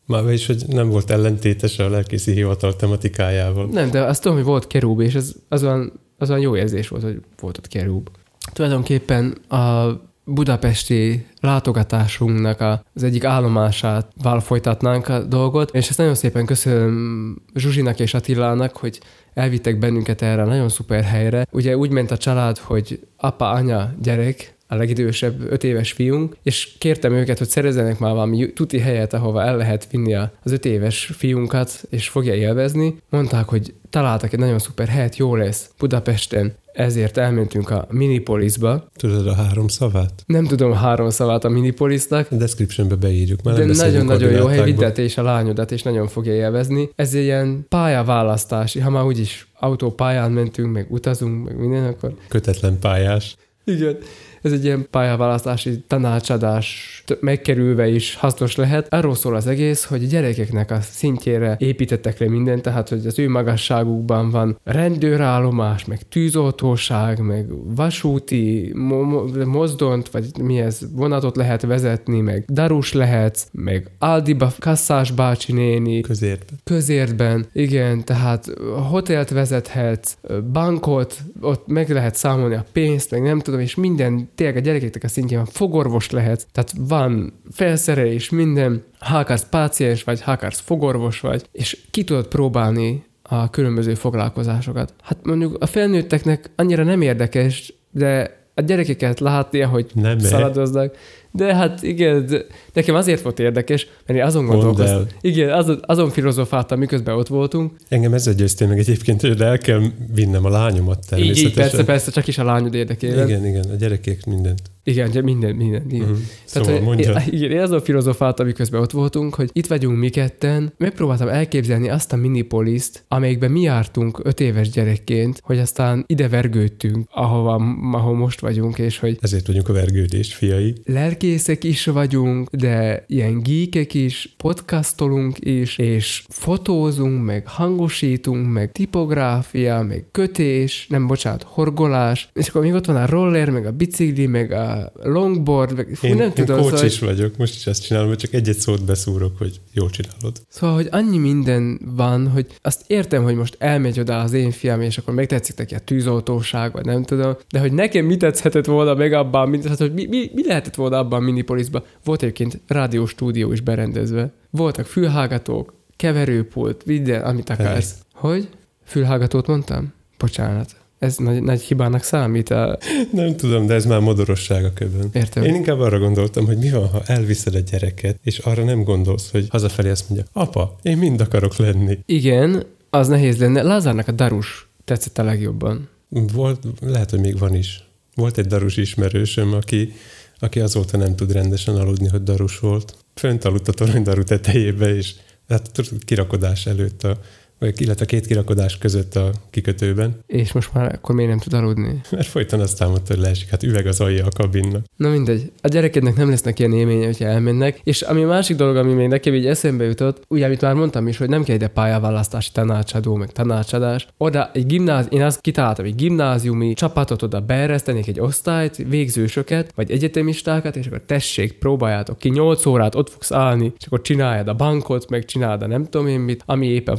Már is, hogy nem volt ellentétes a lelkészi hivatal tematikájával. Nem, de azt tudom, hogy volt kerúb, és ez az olyan, az olyan jó érzés volt, hogy volt ott kerúb. Tulajdonképpen a budapesti látogatásunknak az egyik állomásával folytatnánk a dolgot, és ezt nagyon szépen köszönöm Zsuzsinak és Attilának, hogy elvittek bennünket erre a nagyon szuper helyre. Ugye úgy ment a család, hogy apa, anya, gyerek, a legidősebb öt éves fiunk, és kértem őket, hogy szerezzenek már valami tuti helyet, ahova el lehet vinni a- az öt éves fiunkat, és fogja élvezni. Mondták, hogy találtak egy nagyon szuper helyet, jó lesz Budapesten, ezért elmentünk a Minipolisba. Tudod a három szavát? Nem tudom három szavát a Minipolisnak, A descriptionbe beírjuk. Már de nagyon-nagyon jó hely, vidd és a lányodat, és nagyon fogja élvezni. Ez egy ilyen pályaválasztási, ha már úgyis autópályán mentünk, meg utazunk, meg minden, akkor Kötetlen pályás. igen. Ez egy ilyen pályaválasztási tanácsadás megkerülve is hasznos lehet. Arról szól az egész, hogy a gyerekeknek a szintjére építettek le mindent, tehát hogy az ő magasságukban van rendőrállomás, meg tűzoltóság, meg vasúti mo- mo- mozdont, vagy mi ez, vonatot lehet vezetni, meg darus lehet, meg Aldiba kasszás bácsi néni, Közérbe. közértben, igen, tehát hotelt vezethetsz, bankot, ott meg lehet számolni a pénzt, meg nem tudom, és minden, tényleg a gyerekeknek a szintjén van, fogorvos lehet, tehát van felszerelés, minden, ha akarsz páciens vagy, ha akarsz fogorvos vagy, és ki tudod próbálni a különböző foglalkozásokat. Hát mondjuk a felnőtteknek annyira nem érdekes, de a gyerekeket látni, ahogy Nem -e? szaladoznak, De hát igen, de nekem azért volt érdekes, mert én azon gondolkoztam. Igen, azon, azon filozofáltam, miközben ott voltunk. Engem ezzel győztél meg egyébként, hogy el kell vinnem a lányomat Így, természetesen. így, persze, persze, csak is a lányod érdekében. Igen, igen, a gyerekek mindent. Igen, minden, minden. igen. Uh-huh. Szóval hogy mondja. Igen, én azon filozofáltam, miközben ott voltunk, hogy itt vagyunk mi ketten, megpróbáltam elképzelni azt a minipoliszt, amelyikben mi jártunk öt éves gyerekként, hogy aztán ide vergődtünk, ahova, ahol most vagyunk, és hogy Ezért vagyunk a vergődés fiai. Lelkészek is vagyunk, de ilyen geekek is, podcastolunk is, és fotózunk, meg hangosítunk, meg tipográfia, meg kötés, nem bocsánat, horgolás, és akkor még ott van a roller, meg a bicikli, meg a longboard, meg fú, Én, nem én tudom, coach szóval, is vagyok, most is ezt csinálom, hogy csak egy-egy szót beszúrok, hogy jól csinálod. szóval, hogy annyi minden van, hogy azt értem, hogy most elmegy oda az én fiam, és akkor megtetszik neki a tűzoltóság, vagy nem tudom, de hogy nekem mi tetszhetett volna meg abban, mint, hát, hogy mi, mi, mi lehetett volna abban a minipolisban. Volt egyébként rádióstúdió is berendezve. Voltak fülhallgatók, keverőpult, minden, amit akarsz. Hogy? Fülhallgatót mondtam? Bocsánat. Ez nagy, nagy hibának számít. A... Nem tudom, de ez már modorosság a köbön. Értem. Én inkább arra gondoltam, hogy mi van, ha elviszed a gyereket, és arra nem gondolsz, hogy hazafelé azt mondja, apa, én mind akarok lenni. Igen, az nehéz lenne. Lázárnak a darus tetszett a legjobban. Volt, lehet, hogy még van is. Volt egy darus ismerősöm, aki, aki azóta nem tud rendesen aludni, hogy darus volt. Fönt aludt a toronydaru tetejébe, és hát kirakodás előtt, a, vagy illetve a két kirakodás között a kikötőben, És most már akkor miért nem tud aludni? mert folyton azt támadta, hogy leesik, hát üveg az alja a kabinnak. Na mindegy, a gyerekednek nem lesznek ilyen élménye, hogyha elmennek. És ami másik dolog, ami még nekem így eszembe jutott, ugye, amit már mondtam is, hogy nem kell ide pályaválasztási tanácsadó, meg tanácsadás. Oda egy gimnáz, én azt kitaláltam, egy gimnáziumi csapatot oda beeresztenék egy osztályt, végzősöket, vagy egyetemistákat, és akkor tessék, próbáljátok ki, 8 órát ott fogsz állni, és akkor csináljad a bankot, meg csináld a nem tudom én mit, ami éppen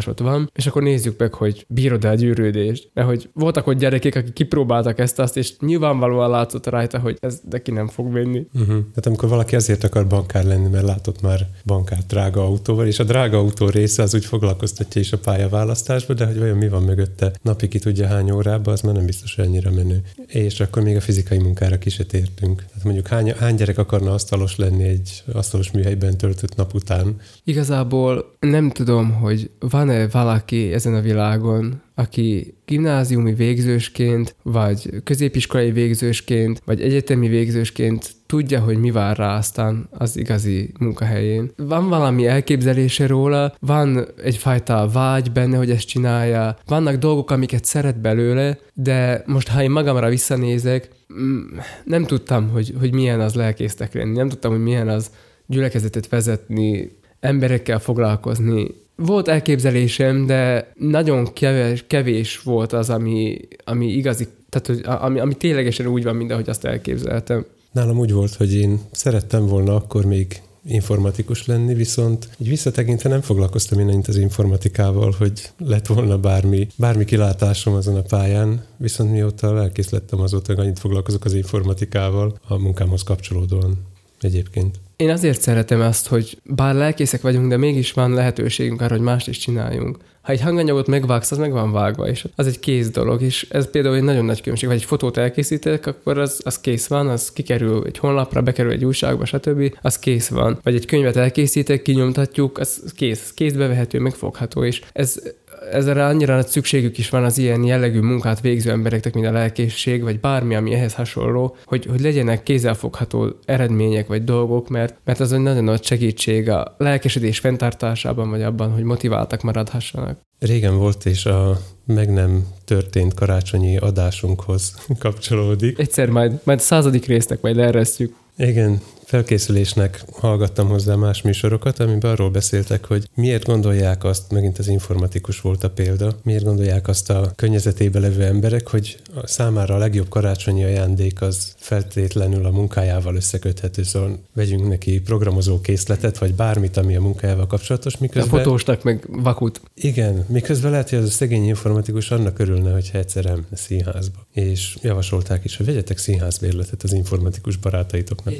foglalkozásod van, és akkor nézzük meg, hogy bírod-e a gyűrődést. Mert hogy voltak ott gyerekek, akik kipróbáltak ezt azt, és nyilvánvalóan látszott rajta, hogy ez neki nem fog venni. Uh-huh. Tehát amikor valaki azért akar bankár lenni, mert látott már bankár drága autóval, és a drága autó része az úgy foglalkoztatja is a pályaválasztásba, de hogy vajon mi van mögötte napi ki tudja hány órába, az már nem biztos, hogy annyira menő. És akkor még a fizikai munkára ki se tértünk. Tehát mondjuk hány, hány gyerek akarna asztalos lenni egy asztalos műhelyben töltött nap után? Igazából nem tudom, hogy van-e valaki ezen a világon, aki gimnáziumi végzősként, vagy középiskolai végzősként, vagy egyetemi végzősként tudja, hogy mi vár rá aztán az igazi munkahelyén. Van valami elképzelése róla, van egyfajta vágy benne, hogy ezt csinálja, vannak dolgok, amiket szeret belőle, de most ha én magamra visszanézek, mm, nem tudtam, hogy, hogy milyen az lelkésznek lenni, nem tudtam, hogy milyen az gyülekezetet vezetni, emberekkel foglalkozni. Volt elképzelésem, de nagyon kevés, kevés volt az, ami, ami igazi, tehát hogy ami, ami ténylegesen úgy van, mint ahogy azt elképzeltem. Nálam úgy volt, hogy én szerettem volna akkor még informatikus lenni, viszont így visszatekintve nem foglalkoztam én annyit az informatikával, hogy lett volna bármi, bármi kilátásom azon a pályán, viszont mióta lelkész lettem azóta, annyit foglalkozok az informatikával a munkámhoz kapcsolódóan egyébként. Én azért szeretem azt, hogy bár lelkészek vagyunk, de mégis van lehetőségünk arra, hogy mást is csináljunk. Ha egy hanganyagot megvágsz, az meg van vágva, és az egy kész dolog, és ez például egy nagyon nagy különbség. Vagy egy fotót elkészítek, akkor az, az kész van, az kikerül egy honlapra, bekerül egy újságba, stb. Az kész van. Vagy egy könyvet elkészítek, kinyomtatjuk, az kész, kézbe vehető, megfogható, és ez ezzel annyira nagy szükségük is van az ilyen jellegű munkát végző embereknek, mint a lelkészség, vagy bármi, ami ehhez hasonló, hogy, hogy legyenek kézzelfogható eredmények vagy dolgok, mert, mert az egy nagyon nagy segítség a lelkesedés fenntartásában, vagy abban, hogy motiváltak maradhassanak. Régen volt, és a meg nem történt karácsonyi adásunkhoz kapcsolódik. Egyszer majd, majd a századik résznek majd leeresztjük. Igen, felkészülésnek hallgattam hozzá más műsorokat, amiben arról beszéltek, hogy miért gondolják azt, megint az informatikus volt a példa, miért gondolják azt a környezetébe levő emberek, hogy a számára a legjobb karácsonyi ajándék az feltétlenül a munkájával összeköthető, szóval vegyünk neki programozó készletet, vagy bármit, ami a munkájával kapcsolatos, A miközben... fotósnak meg vakut. Igen, miközben lehet, hogy az a szegény informatikus annak örülne, hogyha egyszer elmenne színházba. És javasolták is, hogy vegyetek színházbérletet az informatikus barátaitoknak.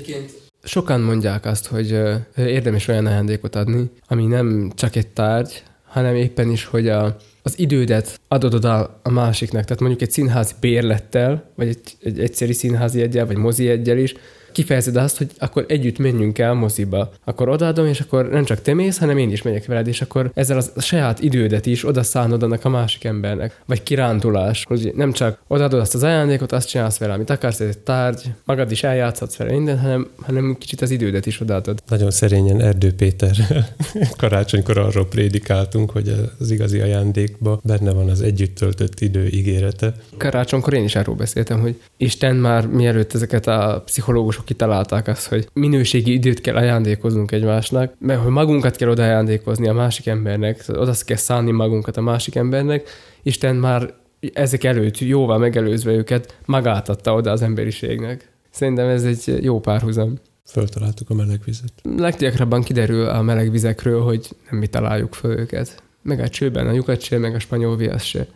Sokan mondják azt, hogy érdemes olyan ajándékot adni, ami nem csak egy tárgy, hanem éppen is, hogy a, az idődet adod oda a másiknak. Tehát mondjuk egy színházi bérlettel, vagy egy, egy egyszeri színházi egyel, vagy mozi egyel is, kifejezed azt, hogy akkor együtt menjünk el moziba. Akkor odaadom, és akkor nem csak te mész, hanem én is megyek veled, és akkor ezzel a saját idődet is oda szánod annak a másik embernek. Vagy kirándulás, hogy nem csak odaadod azt az ajándékot, azt csinálsz vele, amit akarsz, ez egy tárgy, magad is eljátszhatsz vele minden, hanem, hanem kicsit az idődet is odaadod. Nagyon szerényen Erdő Péter karácsonykor arról prédikáltunk, hogy az igazi ajándékba benne van az együtt töltött idő ígérete. Karácsonykor én is arról beszéltem, hogy Isten már mielőtt ezeket a pszichológusok kitalálták azt, hogy minőségi időt kell ajándékoznunk egymásnak, mert hogy magunkat kell oda ajándékozni a másik embernek, oda kell szánni magunkat a másik embernek, Isten már ezek előtt jóval megelőzve őket magát adta oda az emberiségnek. Szerintem ez egy jó párhuzam. Föltaláltuk a meleg vizet. Leggyakrabban kiderül a meleg vizekről, hogy nem mi találjuk föl őket. Meg a csőben a lyukat se, meg a spanyol viasz se.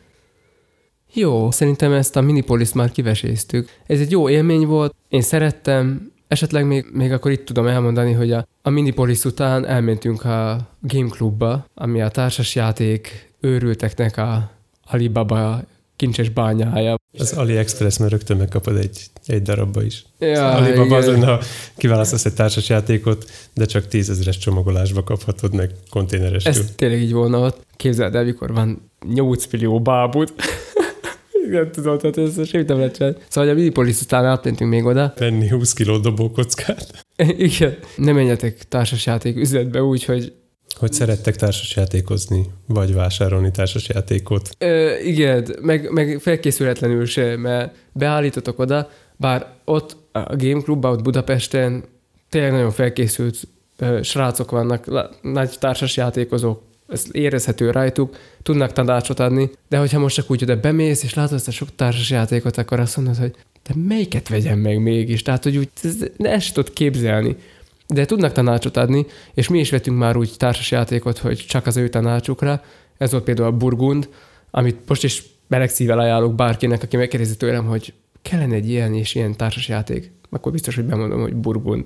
Jó, szerintem ezt a minipolis már kiveséztük. Ez egy jó élmény volt, én szerettem, esetleg még, még akkor itt tudom elmondani, hogy a, a minipolis után elmentünk a Game Clubba, ami a társasjáték őrülteknek a Alibaba kincses bányája. Az AliExpress, mert rögtön megkapod egy, egy darabba is. Ja, az Alibaba azon, ha kiválasztasz egy társas játékot, de csak tízezeres csomagolásba kaphatod meg konténerestől. Ez tényleg így volna ott. Képzeld el, mikor van 8 millió bábút. Nem tudom, tehát ez semmit nem lehet csinálni. Szóval a Minipolis után átmentünk még oda. Venni 20 kiló dobókockát. Igen. Nem menjetek társasjáték üzletbe úgy, hogy hogy szerettek társasjátékozni, vagy vásárolni társasjátékot. Ö, igen, meg, meg felkészületlenül se, mert beállítotok oda, bár ott a Game Clubban, ott Budapesten tényleg nagyon felkészült ö, srácok vannak, nagy társasjátékozók, ez érezhető rajtuk, tudnak tanácsot adni, de hogyha most csak úgy oda bemész, és látod ezt a sok társasjátékot, akkor azt mondod, hogy de melyiket vegyem meg mégis? Tehát, hogy úgy ezt tudod képzelni de tudnak tanácsot adni, és mi is vettünk már úgy társasjátékot, hogy csak az ő tanácsukra. Ez volt például a Burgund, amit most is meleg szívvel ajánlok bárkinek, aki megkérdezi tőlem, hogy kellene egy ilyen és ilyen társasjáték. Akkor biztos, hogy bemondom, hogy Burgund.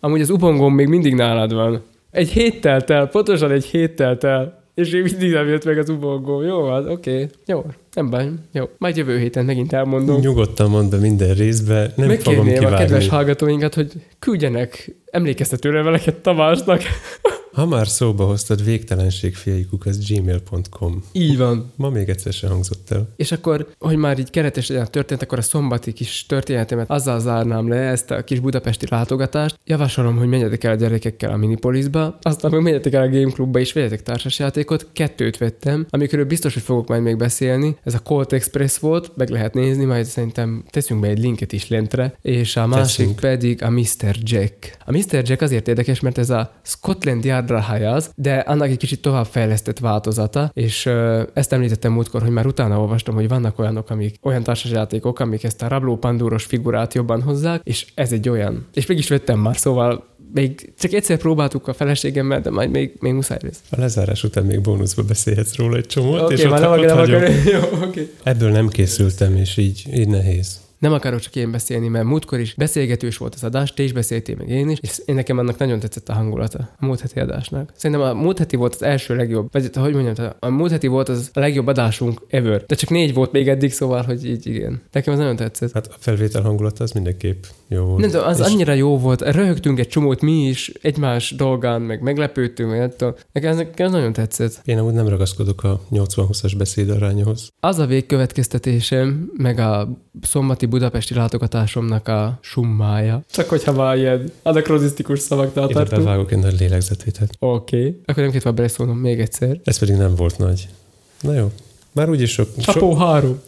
Amúgy az ubongom még mindig nálad van. Egy héttel el, pontosan egy héttel el, és még mindig nem jött meg az ubongó. Jó van, oké. Okay. Jó, nem baj. Jó. Majd jövő héten megint elmondom. Nyugodtan mondd be minden részbe, nem fogom kivágni. a kedves hallgatóinkat, hogy küldjenek emlékeztető leveleket Tamásnak. Ha már szóba hoztad, végtelenségfiaikuk, az gmail.com. Így van. Ma még egyszer se hangzott el. És akkor, hogy már így keretes legyen történt, akkor a szombati kis történetemet azzal zárnám le ezt a kis budapesti látogatást. Javasolom, hogy menjetek el a gyerekekkel a Minipolisba, aztán meg menjetek el a Game Clubba és vegyetek társasjátékot. Kettőt vettem, amikről biztos, hogy fogok majd még beszélni. Ez a Colt Express volt, meg lehet nézni, majd szerintem teszünk be egy linket is lentre, és a másik Teszünk. pedig a Mr. Jack. A Mr. Jack azért érdekes, mert ez a Scotland Yard Yardra Hayaz, de annak egy kicsit tovább fejlesztett változata, és ezt említettem múltkor, hogy már utána olvastam, hogy vannak olyanok, amik olyan társasjátékok, amik ezt a rabló pandúros figurát jobban hozzák, és ez egy olyan. És mégis vettem már, szóval még csak egyszer próbáltuk a feleségemmel, de majd még, még muszáj lesz. A lezárás után még bónuszba beszélhetsz róla egy csomót, okay, és ott, nem, ott nem Jó, okay. Ebből nem készültem, és így, így nehéz. Nem akarok csak én beszélni, mert múltkor is beszélgetős volt az adás, te is beszéltél, meg én is, és én nekem annak nagyon tetszett a hangulata a múlt heti adásnak. Szerintem a múlt heti volt az első legjobb, vagy hogy mondjam, a múlt heti volt az a legjobb adásunk ever. De csak négy volt még eddig, szóval, hogy így igen. Nekem az nagyon tetszett. Hát a felvétel hangulata az mindenképp jó volt. Nem, de az és... annyira jó volt, röhögtünk egy csomót mi is, egymás dolgán, meg meglepődtünk, meg nekem ez, nekem ez nagyon tetszett. Én amúgy nem ragaszkodok a 80-20-as beszédarányhoz. Az a végkövetkeztetésem, meg a szombati budapesti látogatásomnak a summája. Csak hogyha már ilyen anakrozisztikus szavak tartunk. Ide bevágok egy nagy lélegzetvételt. Oké. Okay. Akkor nem kell beleszólnom még egyszer. Ez pedig nem volt nagy. Na jó. Már úgyis sok... Csapó so... három.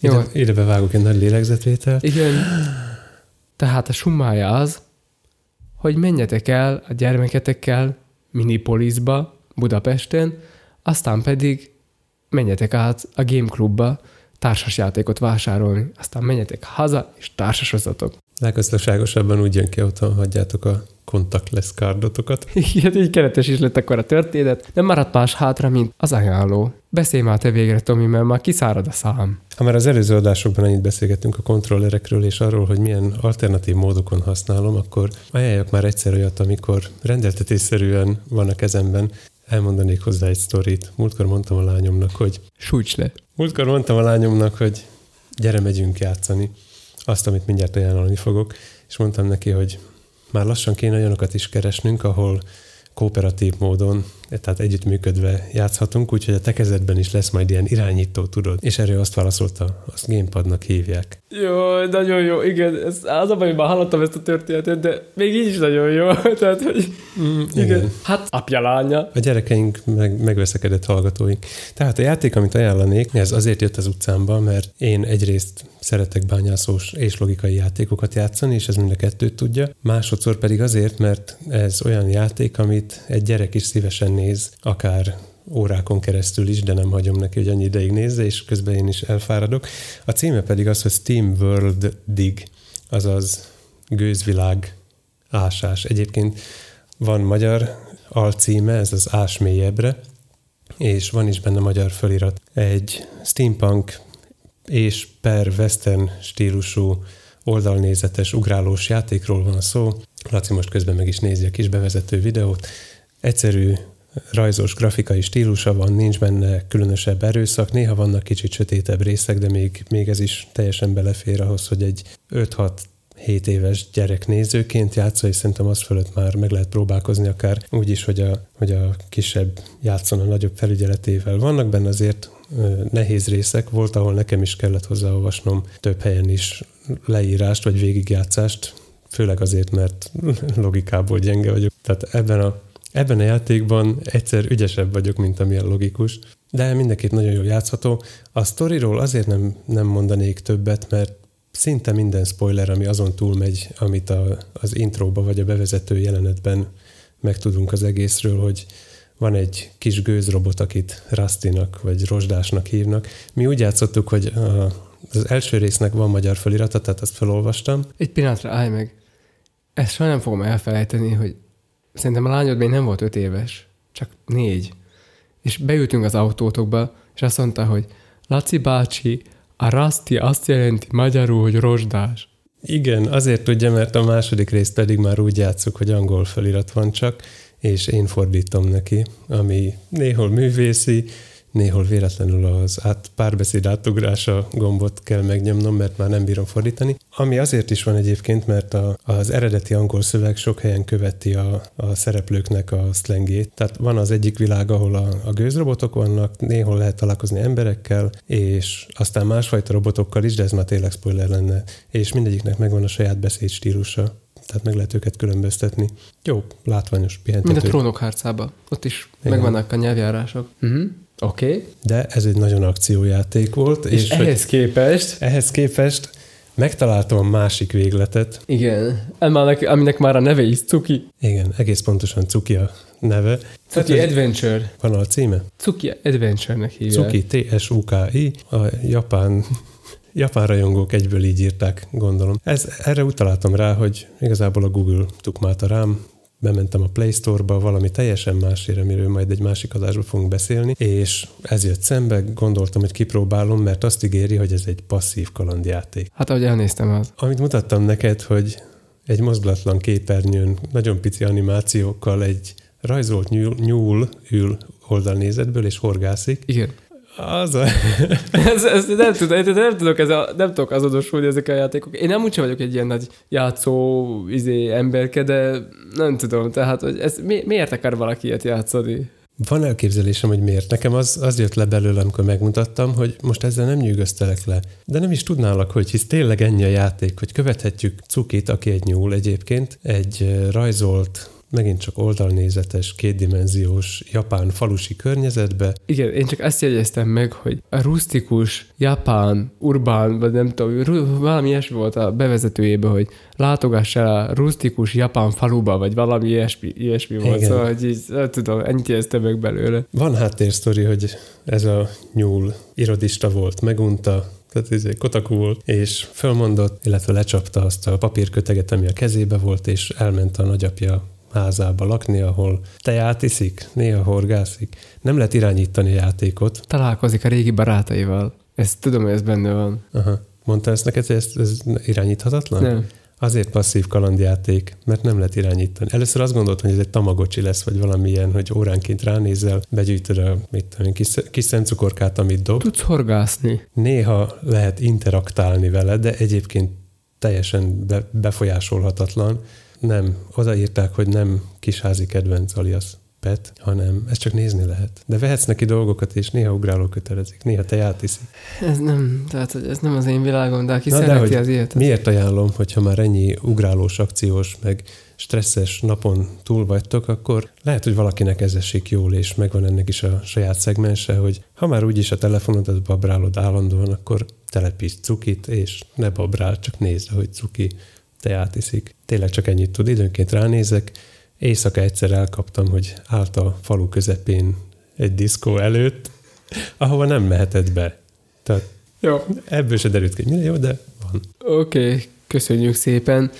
Ide, jó. ide bevágok egy nagy lélegzetvételt. Igen. Tehát a summája az, hogy menjetek el a gyermeketekkel Minipolisba, Budapesten, aztán pedig menjetek át a Game Clubba, társasjátékot vásárolni, aztán menjetek haza, és társasozatok. Leggazdaságosabban úgy jön ki, otthon hagyjátok a contactless kardotokat. Igen, így keretes is lett akkor a történet, de maradt más hátra, mint az ajánló. Beszélj már te végre, Tomi, mert már kiszárad a szám. Ha már az előző adásokban annyit beszélgettünk a kontrollerekről és arról, hogy milyen alternatív módokon használom, akkor ajánljak már egyszer olyat, amikor rendeltetésszerűen van a kezemben, elmondanék hozzá egy sztorit. Múltkor mondtam a lányomnak, hogy... Sújts le. Múltkor mondtam a lányomnak, hogy gyere, megyünk játszani. Azt, amit mindjárt ajánlani fogok. és mondtam neki, hogy már lassan kéne olyanokat is keresnünk, ahol kooperatív módon, tehát együttműködve játszhatunk, úgyhogy a te kezedben is lesz majd ilyen irányító, tudod. És erről azt válaszolta, azt gamepadnak hívják. Jó, nagyon jó, igen. Ez, az a baj, már hallottam ezt a történetet, de még így is nagyon jó. Tehát, hogy Mm, igen. igen. Hát apja lánya. A gyerekeink meg, megveszekedett hallgatóink. Tehát a játék, amit ajánlanék, ez azért jött az utcámba, mert én egyrészt szeretek bányászós és logikai játékokat játszani, és ez mind a kettőt tudja. Másodszor pedig azért, mert ez olyan játék, amit egy gyerek is szívesen néz, akár órákon keresztül is, de nem hagyom neki, hogy annyi ideig nézze, és közben én is elfáradok. A címe pedig az, hogy Steam World Dig, azaz gőzvilág ásás. Egyébként van magyar alcíme, ez az Ás mélyebbre, és van is benne magyar fölirat. Egy steampunk és per western stílusú oldalnézetes ugrálós játékról van szó. Laci most közben meg is nézi a kis bevezető videót. Egyszerű rajzos grafikai stílusa van, nincs benne különösebb erőszak, néha vannak kicsit sötétebb részek, de még, még ez is teljesen belefér ahhoz, hogy egy 5-6 7 éves gyerek nézőként játsza, és szerintem az fölött már meg lehet próbálkozni akár úgy is, hogy a, hogy a kisebb játszon a nagyobb felügyeletével. Vannak benne azért nehéz részek, volt, ahol nekem is kellett hozzáolvasnom több helyen is leírást vagy végigjátszást, főleg azért, mert logikából gyenge vagyok. Tehát ebben a, ebben a játékban egyszer ügyesebb vagyok, mint amilyen logikus, de mindenképp nagyon jól játszható. A sztoriról azért nem, nem mondanék többet, mert szinte minden spoiler, ami azon túlmegy, amit a, az intróba vagy a bevezető jelenetben megtudunk az egészről, hogy van egy kis gőzrobot, akit Rastinak vagy Rozsdásnak hívnak. Mi úgy játszottuk, hogy a, az első résznek van magyar felirata, tehát azt felolvastam. Egy pillanatra állj meg. Ezt soha nem fogom elfelejteni, hogy szerintem a lányod még nem volt öt éves, csak négy. És beültünk az autótokba, és azt mondta, hogy Laci bácsi, a rasti azt jelenti magyarul, hogy rozsdás. Igen, azért tudja, mert a második részt pedig már úgy játszuk, hogy angol felirat van csak, és én fordítom neki, ami néhol művészi, néhol véletlenül az át, párbeszéd átugrása gombot kell megnyomnom, mert már nem bírom fordítani. Ami azért is van egyébként, mert a, az eredeti angol szöveg sok helyen követi a, a szereplőknek a szlengét. Tehát van az egyik világ, ahol a, a gőzrobotok vannak, néhol lehet találkozni emberekkel, és aztán másfajta robotokkal is, de ez már tényleg spoiler lenne, és mindegyiknek megvan a saját beszédstílusa tehát meg lehet őket különböztetni. Jó, látványos, pihentető. Mint a trónok harcába. Ott is Igen. megvannak a nyelvjárások. Uh-huh. Oké. Okay. De ez egy nagyon akciójáték volt. És, és ehhez képest? Ehhez képest megtaláltam a másik végletet. Igen, aminek, aminek már a neve is Cuki. Igen, egész pontosan Cuki a neve. Cuki Adventure. Van a címe? Cuki Adventure-nek hívják. Cuki, T-S-U-K-I, a japán japán rajongók egyből így írták, gondolom. Ez, erre utaláltam rá, hogy igazából a Google tukmálta rám, bementem a Play Store-ba, valami teljesen másért, amiről majd egy másik adásban fogunk beszélni, és ez jött szembe, gondoltam, hogy kipróbálom, mert azt ígéri, hogy ez egy passzív kalandjáték. Hát ahogy elnéztem az. Amit mutattam neked, hogy egy mozdulatlan képernyőn, nagyon pici animációkkal egy rajzolt nyúl, nyúl ül oldalnézetből, és horgászik. Igen. Az a... ez, ez, nem, tudom, nem, tudok ez a, nem tudok azonosulni ezek a játékok. Én nem úgy vagyok egy ilyen nagy játszó izé, emberke, de nem tudom, tehát hogy ez, mi, miért akar valaki ilyet játszani? Van elképzelésem, hogy miért. Nekem az, az jött le belőle, amikor megmutattam, hogy most ezzel nem nyűgöztelek le. De nem is tudnálak, hogy hisz tényleg ennyi a játék, hogy követhetjük Cukit, aki egy nyúl egyébként, egy rajzolt megint csak oldalnézetes, kétdimenziós japán falusi környezetbe. Igen, én csak azt jegyeztem meg, hogy a rustikus, japán, urbán, vagy nem tudom, valami ilyesmi volt a bevezetőjében, hogy látogass el a rustikus japán faluba, vagy valami ilyesmi, ilyesmi volt, Igen. szóval, hogy így, nem tudom, ennyit jegyeztem meg belőle. Van háttérsztori, hogy ez a nyúl irodista volt, megunta, tehát ez egy kotakú volt, és fölmondott, illetve lecsapta azt a papírköteget, ami a kezébe volt, és elment a nagyapja házába lakni, ahol teját iszik, néha horgászik. Nem lehet irányítani a játékot. Találkozik a régi barátaival. Ezt tudom, hogy ez benne van. Aha. Mondta ezt neked, hogy ez, ez irányíthatatlan? Nem. Azért passzív kalandjáték, mert nem lehet irányítani. Először azt gondoltam, hogy ez egy tamagocsi lesz, vagy valamilyen, hogy óránként ránézel, begyűjtöd a mit tudom, kis, kis szemcukorkát, amit dob. Tudsz horgászni. Néha lehet interaktálni vele, de egyébként teljesen be, befolyásolhatatlan. Nem, odaírták, hogy nem kisházi kedvenc alias pet, hanem ezt csak nézni lehet. De vehetsz neki dolgokat, és néha ugráló kötelezik, néha te átiszik. Ez nem, tehát hogy ez nem az én világom, de aki Na szereti de, az ilyet. Miért ajánlom, hogyha már ennyi ugrálós, akciós, meg stresszes napon túl vagytok, akkor lehet, hogy valakinek ez esik jól, és megvan ennek is a saját szegmense, hogy ha már úgyis a telefonodat babrálod állandóan, akkor telepíts cukit, és ne babrál, csak nézd, hogy cuki te átiszik. Tényleg csak ennyit tud. Időnként ránézek, éjszaka egyszer elkaptam, hogy állt a falu közepén egy diszkó előtt, ahova nem mehetett be. Tehát jó. ebből se derült ki, jó, de van. Oké, okay, köszönjük szépen.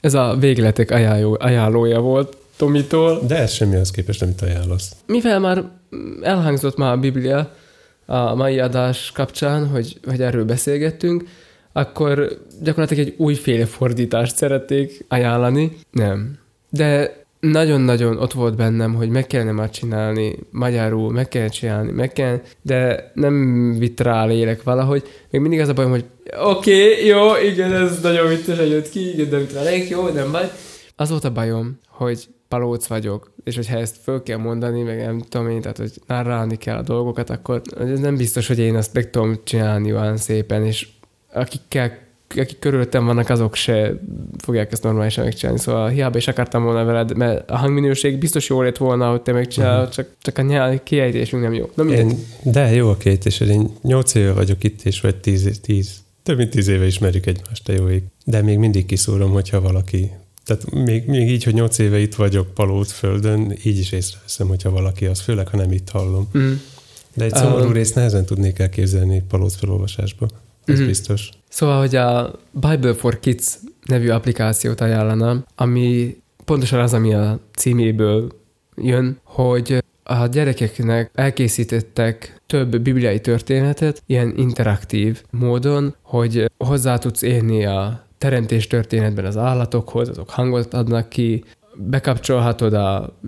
Ez a végletek ajánló, ajánlója volt Tomitól. De ez semmi az képest, amit ajánlasz. Mivel már elhangzott már a Biblia a mai adás kapcsán, hogy, hogy erről beszélgettünk, akkor gyakorlatilag egy újféle fordítást szerették ajánlani. Nem. De nagyon-nagyon ott volt bennem, hogy meg kellene már csinálni, magyarul meg kell csinálni, meg kell, de nem vitt rá lélek valahogy. Még mindig az a bajom, hogy oké, okay, jó, igen, ez nagyon vittesen jött ki, igen, de vitt rá lélek, jó, nem baj. Az volt a bajom, hogy palóc vagyok, és hogyha ezt föl kell mondani, meg nem tudom én, tehát hogy narrálni kell a dolgokat, akkor ez nem biztos, hogy én azt meg tudom csinálni olyan szépen, és akikkel akik körülöttem vannak, azok se fogják ezt normálisan megcsinálni. Szóval hiába is akartam volna veled, mert a hangminőség biztos jó lett volna, hogy te megcsinálod, uh-huh. csak, csak a nyelv kiejtésünk nem jó. Na, én, de jó a kiejtés, én nyolc éve vagyok itt, és vagy tíz, tíz, több mint tíz éve ismerjük egymást, te jó ég. De még mindig kiszúrom, hogyha valaki tehát még, még így, hogy nyolc éve itt vagyok palóc földön, így is észreveszem, hogyha valaki az, főleg, ha nem itt hallom. Mm. De egy szomorú um, részt nehezen tudnék elképzelni palóc felolvasásba. Ez mm-hmm. biztos. Szóval, hogy a Bible for Kids nevű applikációt ajánlanám, ami pontosan az, ami a címéből jön, hogy a gyerekeknek elkészítettek több bibliai történetet ilyen interaktív módon, hogy hozzá tudsz érni a teremtés történetben az állatokhoz, azok hangot adnak ki, bekapcsolhatod a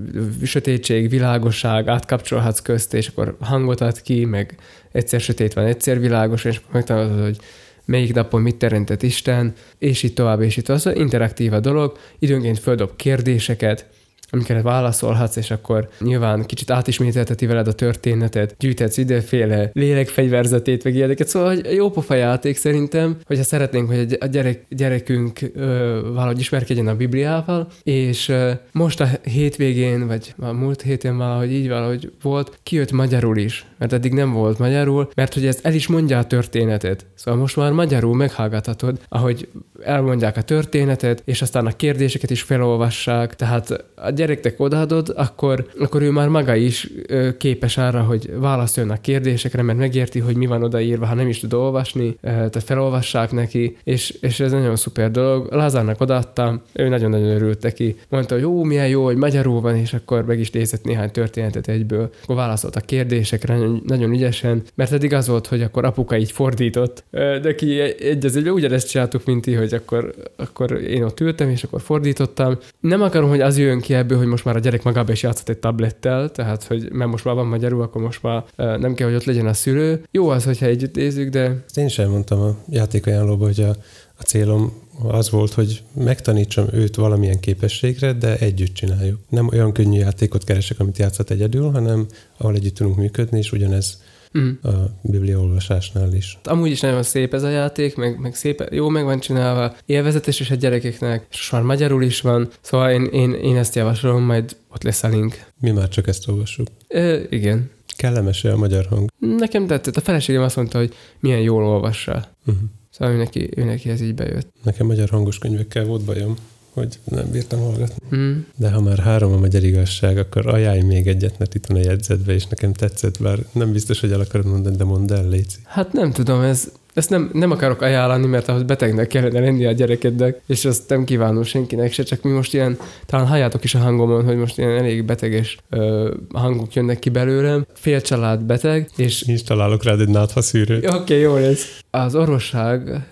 sötétség, világosság, átkapcsolhatsz közt, és akkor hangot ad ki, meg egyszer sötét van, egyszer világos, és akkor megtanulod, hogy melyik napon mit teremtett Isten, és így tovább, és tovább. Szóval interaktív a dolog, időnként földob kérdéseket, amiket válaszolhatsz, és akkor nyilván kicsit átismételteti veled a történetet, gyűjthetsz ideféle lélekfegyverzetét, meg ilyeneket. Szóval hogy jó pofa játék szerintem, hogyha szeretnénk, hogy a gyerek, gyerekünk ö, valahogy ismerkedjen a Bibliával, és ö, most a hétvégén, vagy a múlt héten valahogy így valahogy volt, kijött magyarul is, mert eddig nem volt magyarul, mert hogy ez el is mondja a történetet. Szóval most már magyarul meghallgathatod, ahogy elmondják a történetet, és aztán a kérdéseket is felolvassák, tehát a gyereknek odaadod, akkor, akkor ő már maga is képes arra, hogy válaszoljon a kérdésekre, mert megérti, hogy mi van odaírva, ha nem is tud olvasni, tehát felolvassák neki, és, és ez nagyon szuper dolog. Lázárnak odaadtam, ő nagyon-nagyon örült neki. Mondta, hogy jó, milyen jó, hogy magyarul van, és akkor meg is nézett néhány történetet egyből. Akkor válaszolt a kérdésekre nagyon, nagyon ügyesen, mert eddig az volt, hogy akkor apuka így fordított, de ki egy az egyben ugyanezt csináltuk, mint ti, hogy akkor, akkor én ott ültem, és akkor fordítottam. Nem akarom, hogy az jön ki ebből, hogy most már a gyerek magába is játszott egy tablettel, tehát hogy mert most már van magyarul, akkor most már nem kell, hogy ott legyen a szülő. Jó az, hogyha együtt nézzük, de... Én sem mondtam a játékajánlóba, hogy a, a célom az volt, hogy megtanítsam őt valamilyen képességre, de együtt csináljuk. Nem olyan könnyű játékot keresek, amit játszhat egyedül, hanem ahol együtt tudunk működni, és ugyanez mm. a bibliaolvasásnál is. Amúgy is nagyon szép ez a játék, meg, meg szép, jó meg van csinálva, élvezetes is a gyerekeknek, és már magyarul is van, szóval én, én, én ezt javaslom, majd ott lesz a link. Mi már csak ezt olvassuk. E, igen. kellemes a magyar hang? Nekem tetszett. A feleségem azt mondta, hogy milyen jól olvassa. Uh-huh. Szóval ő neki, ő neki ez így bejött. Nekem magyar hangos könyvekkel volt bajom hogy nem bírtam hallgatni. Mm. De ha már három a magyar igazság, akkor ajánlj még egyet, mert itt van a jegyzetbe, és nekem tetszett, bár nem biztos, hogy el akarod mondani, de mondd el, Léci. Hát nem tudom, ez, ezt nem, nem akarok ajánlani, mert ahhoz betegnek kellene lenni a gyerekednek, és azt nem kívánom senkinek se, csak mi most ilyen, talán halljátok is a hangomon, hogy most ilyen elég beteges ö, hangok jönnek ki belőlem. Fél család beteg, és... Nincs találok rád egy náthaszűrőt. Oké, okay, jó lesz. Az orvosság,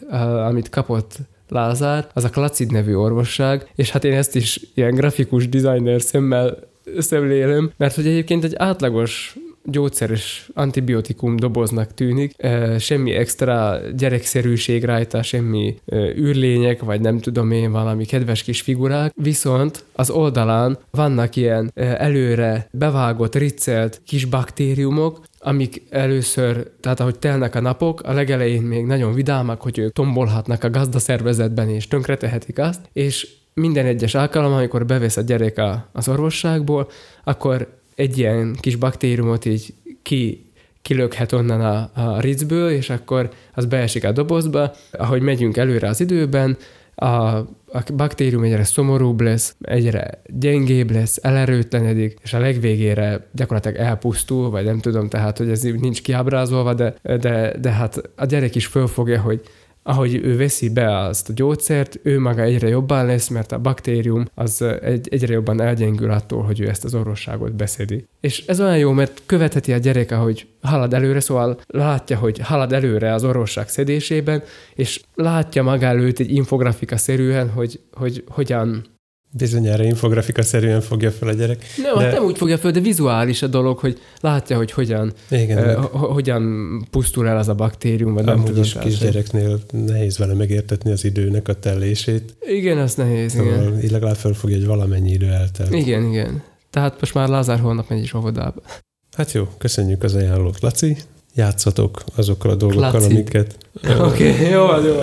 amit kapott Lázár, az a Klacid nevű orvosság, és hát én ezt is ilyen grafikus designer szemmel szemlélem, mert hogy egyébként egy átlagos gyógyszeres antibiotikum doboznak tűnik, semmi extra gyerekszerűség rajta, semmi űrlények, vagy nem tudom én, valami kedves kis figurák, viszont az oldalán vannak ilyen előre bevágott, riccelt kis baktériumok, amik először, tehát ahogy telnek a napok, a legelején még nagyon vidámak, hogy ők tombolhatnak a gazdaszervezetben és tönkretehetik azt, és minden egyes alkalom, amikor bevesz a gyerek a, az orvosságból, akkor egy ilyen kis baktériumot így ki, kilökhet onnan a, a ricből, és akkor az beesik a dobozba. Ahogy megyünk előre az időben, a, a baktérium egyre szomorúbb lesz, egyre gyengébb lesz, elerőtlenedik, és a legvégére gyakorlatilag elpusztul, vagy nem tudom, tehát, hogy ez nincs kiábrázolva, de, de, de hát a gyerek is fölfogja, hogy ahogy ő veszi be azt a gyógyszert, ő maga egyre jobban lesz, mert a baktérium az egy, egyre jobban elgyengül attól, hogy ő ezt az orvosságot beszedi. És ez olyan jó, mert követheti a gyerek, ahogy halad előre, szóval látja, hogy halad előre az orvosság szedésében, és látja maga előtt egy infografika szerűen, hogy, hogy hogyan Bizonyára infografika szerűen fogja fel a gyerek. Nem, hát de... hát nem úgy fogja fel, de vizuális a dolog, hogy látja, hogy hogyan, Igen, uh, hogyan pusztul el az a baktérium, vagy nem tudom. kisgyereknél nehéz vele megértetni az időnek a tellését. Igen, az nehéz, szóval igen. Így legalább felfogja, hogy valamennyi idő eltelt. Igen, igen. Tehát most már Lázár holnap megy is óvodába. Hát jó, köszönjük az ajánlót, Laci. Játszatok azokkal a dolgokkal, Laci. amiket... Oké, okay, jó, jó.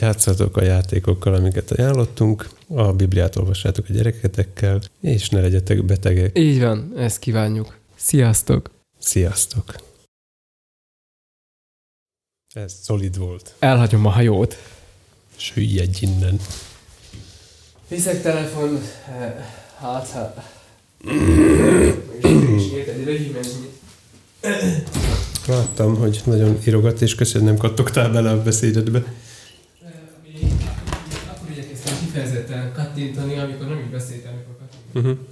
Játszatok a játékokkal, amiket ajánlottunk, a Bibliát olvassátok a gyereketekkel, és ne legyetek betegek. Így van, ezt kívánjuk. Sziasztok! Sziasztok! Ez szolid volt. Elhagyom a hajót. Süllyedj innen. Viszek telefon, hát, hát. Láttam, hogy nagyon írogat, és köszönöm, kattogtál bele a beszédedbe kattintani, amikor nem így beszéltem, amikor kattintani. Uh-huh.